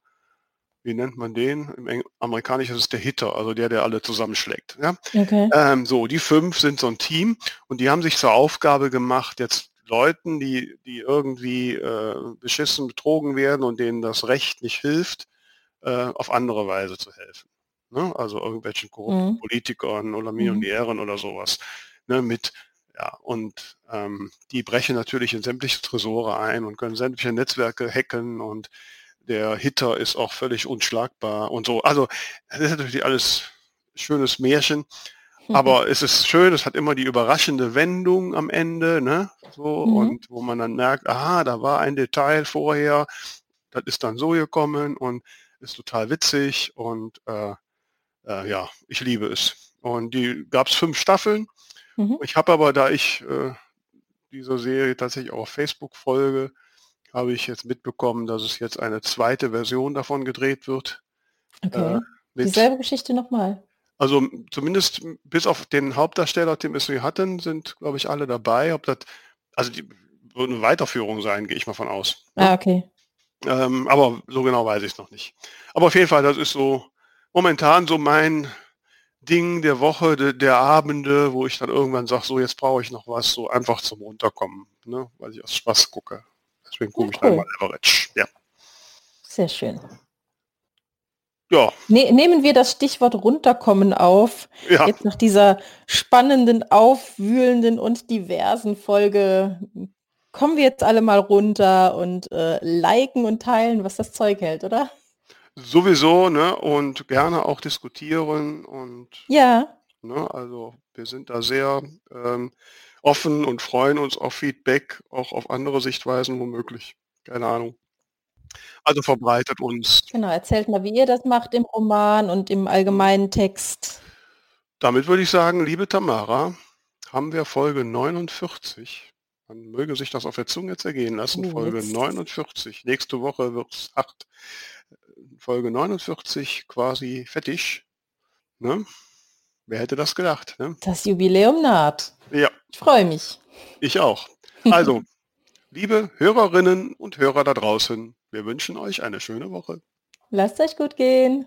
wie nennt man den? Im Eng Amerikanisch ist es der Hitter, also der, der alle zusammenschlägt. Ja? Okay. Ähm, so, die fünf sind so ein Team und die haben sich zur Aufgabe gemacht, jetzt Leuten, die, die irgendwie äh, beschissen, betrogen werden und denen das Recht nicht hilft, äh, auf andere Weise zu helfen. Ne? Also irgendwelchen korrupten mhm. Politikern oder mhm. Millionären mhm. oder sowas. Ne? Mit ja, und ähm, die brechen natürlich in sämtliche Tresore ein und können sämtliche Netzwerke hacken und der Hitter ist auch völlig unschlagbar und so. Also das ist natürlich alles schönes Märchen, Aber [LAUGHS] es ist schön, es hat immer die überraschende Wendung am Ende, ne? So, Mhm. und wo man dann merkt, aha, da war ein Detail vorher, das ist dann so gekommen und ist total witzig und äh, äh, ja, ich liebe es. Und die gab es fünf Staffeln. Mhm. Ich habe aber, da ich äh, dieser Serie tatsächlich auch auf Facebook folge, habe ich jetzt mitbekommen, dass es jetzt eine zweite Version davon gedreht wird. Okay. Äh, Dieselbe Geschichte nochmal. also zumindest bis auf den Hauptdarsteller, den wir so hatten, sind, glaube ich, alle dabei. Ob das, also die wird eine Weiterführung sein, gehe ich mal von aus. Ah, okay. Ähm, aber so genau weiß ich es noch nicht. Aber auf jeden Fall, das ist so momentan so mein Ding der Woche, de, der Abende, wo ich dann irgendwann sage, so jetzt brauche ich noch was, so einfach zum Runterkommen, ne? weil ich aus Spaß gucke. Deswegen gucke ich cool. mal Average. Ja. Sehr schön. Ja, Ne nehmen wir das Stichwort runterkommen auf. ja. Jetzt nach dieser spannenden, aufwühlenden und diversen Folge kommen wir jetzt alle mal runter und äh, liken und teilen, was das Zeug hält, oder? Sowieso, ne? Und gerne auch diskutieren und Ja, ne, also wir sind da sehr ähm, offen und freuen uns auf Feedback, auch auf andere Sichtweisen womöglich. Keine Ahnung. Also verbreitet uns. genau. Erzählt mal, wie ihr das macht im Roman und im allgemeinen Text. Damit würde ich sagen, liebe Tamara, haben wir Folge 49. Man möge sich das auf der Zunge zergehen lassen. Oh, Folge jetzt- 49. Nächste Woche wird es acht. Folge 49 quasi fertig. Ne? Wer hätte das gedacht? Ne? Das Jubiläum naht. Ja. Ich freue mich. Ich auch. Also, [LAUGHS] liebe Hörerinnen und Hörer da draußen, wir wünschen euch eine schöne Woche. Lasst euch gut gehen.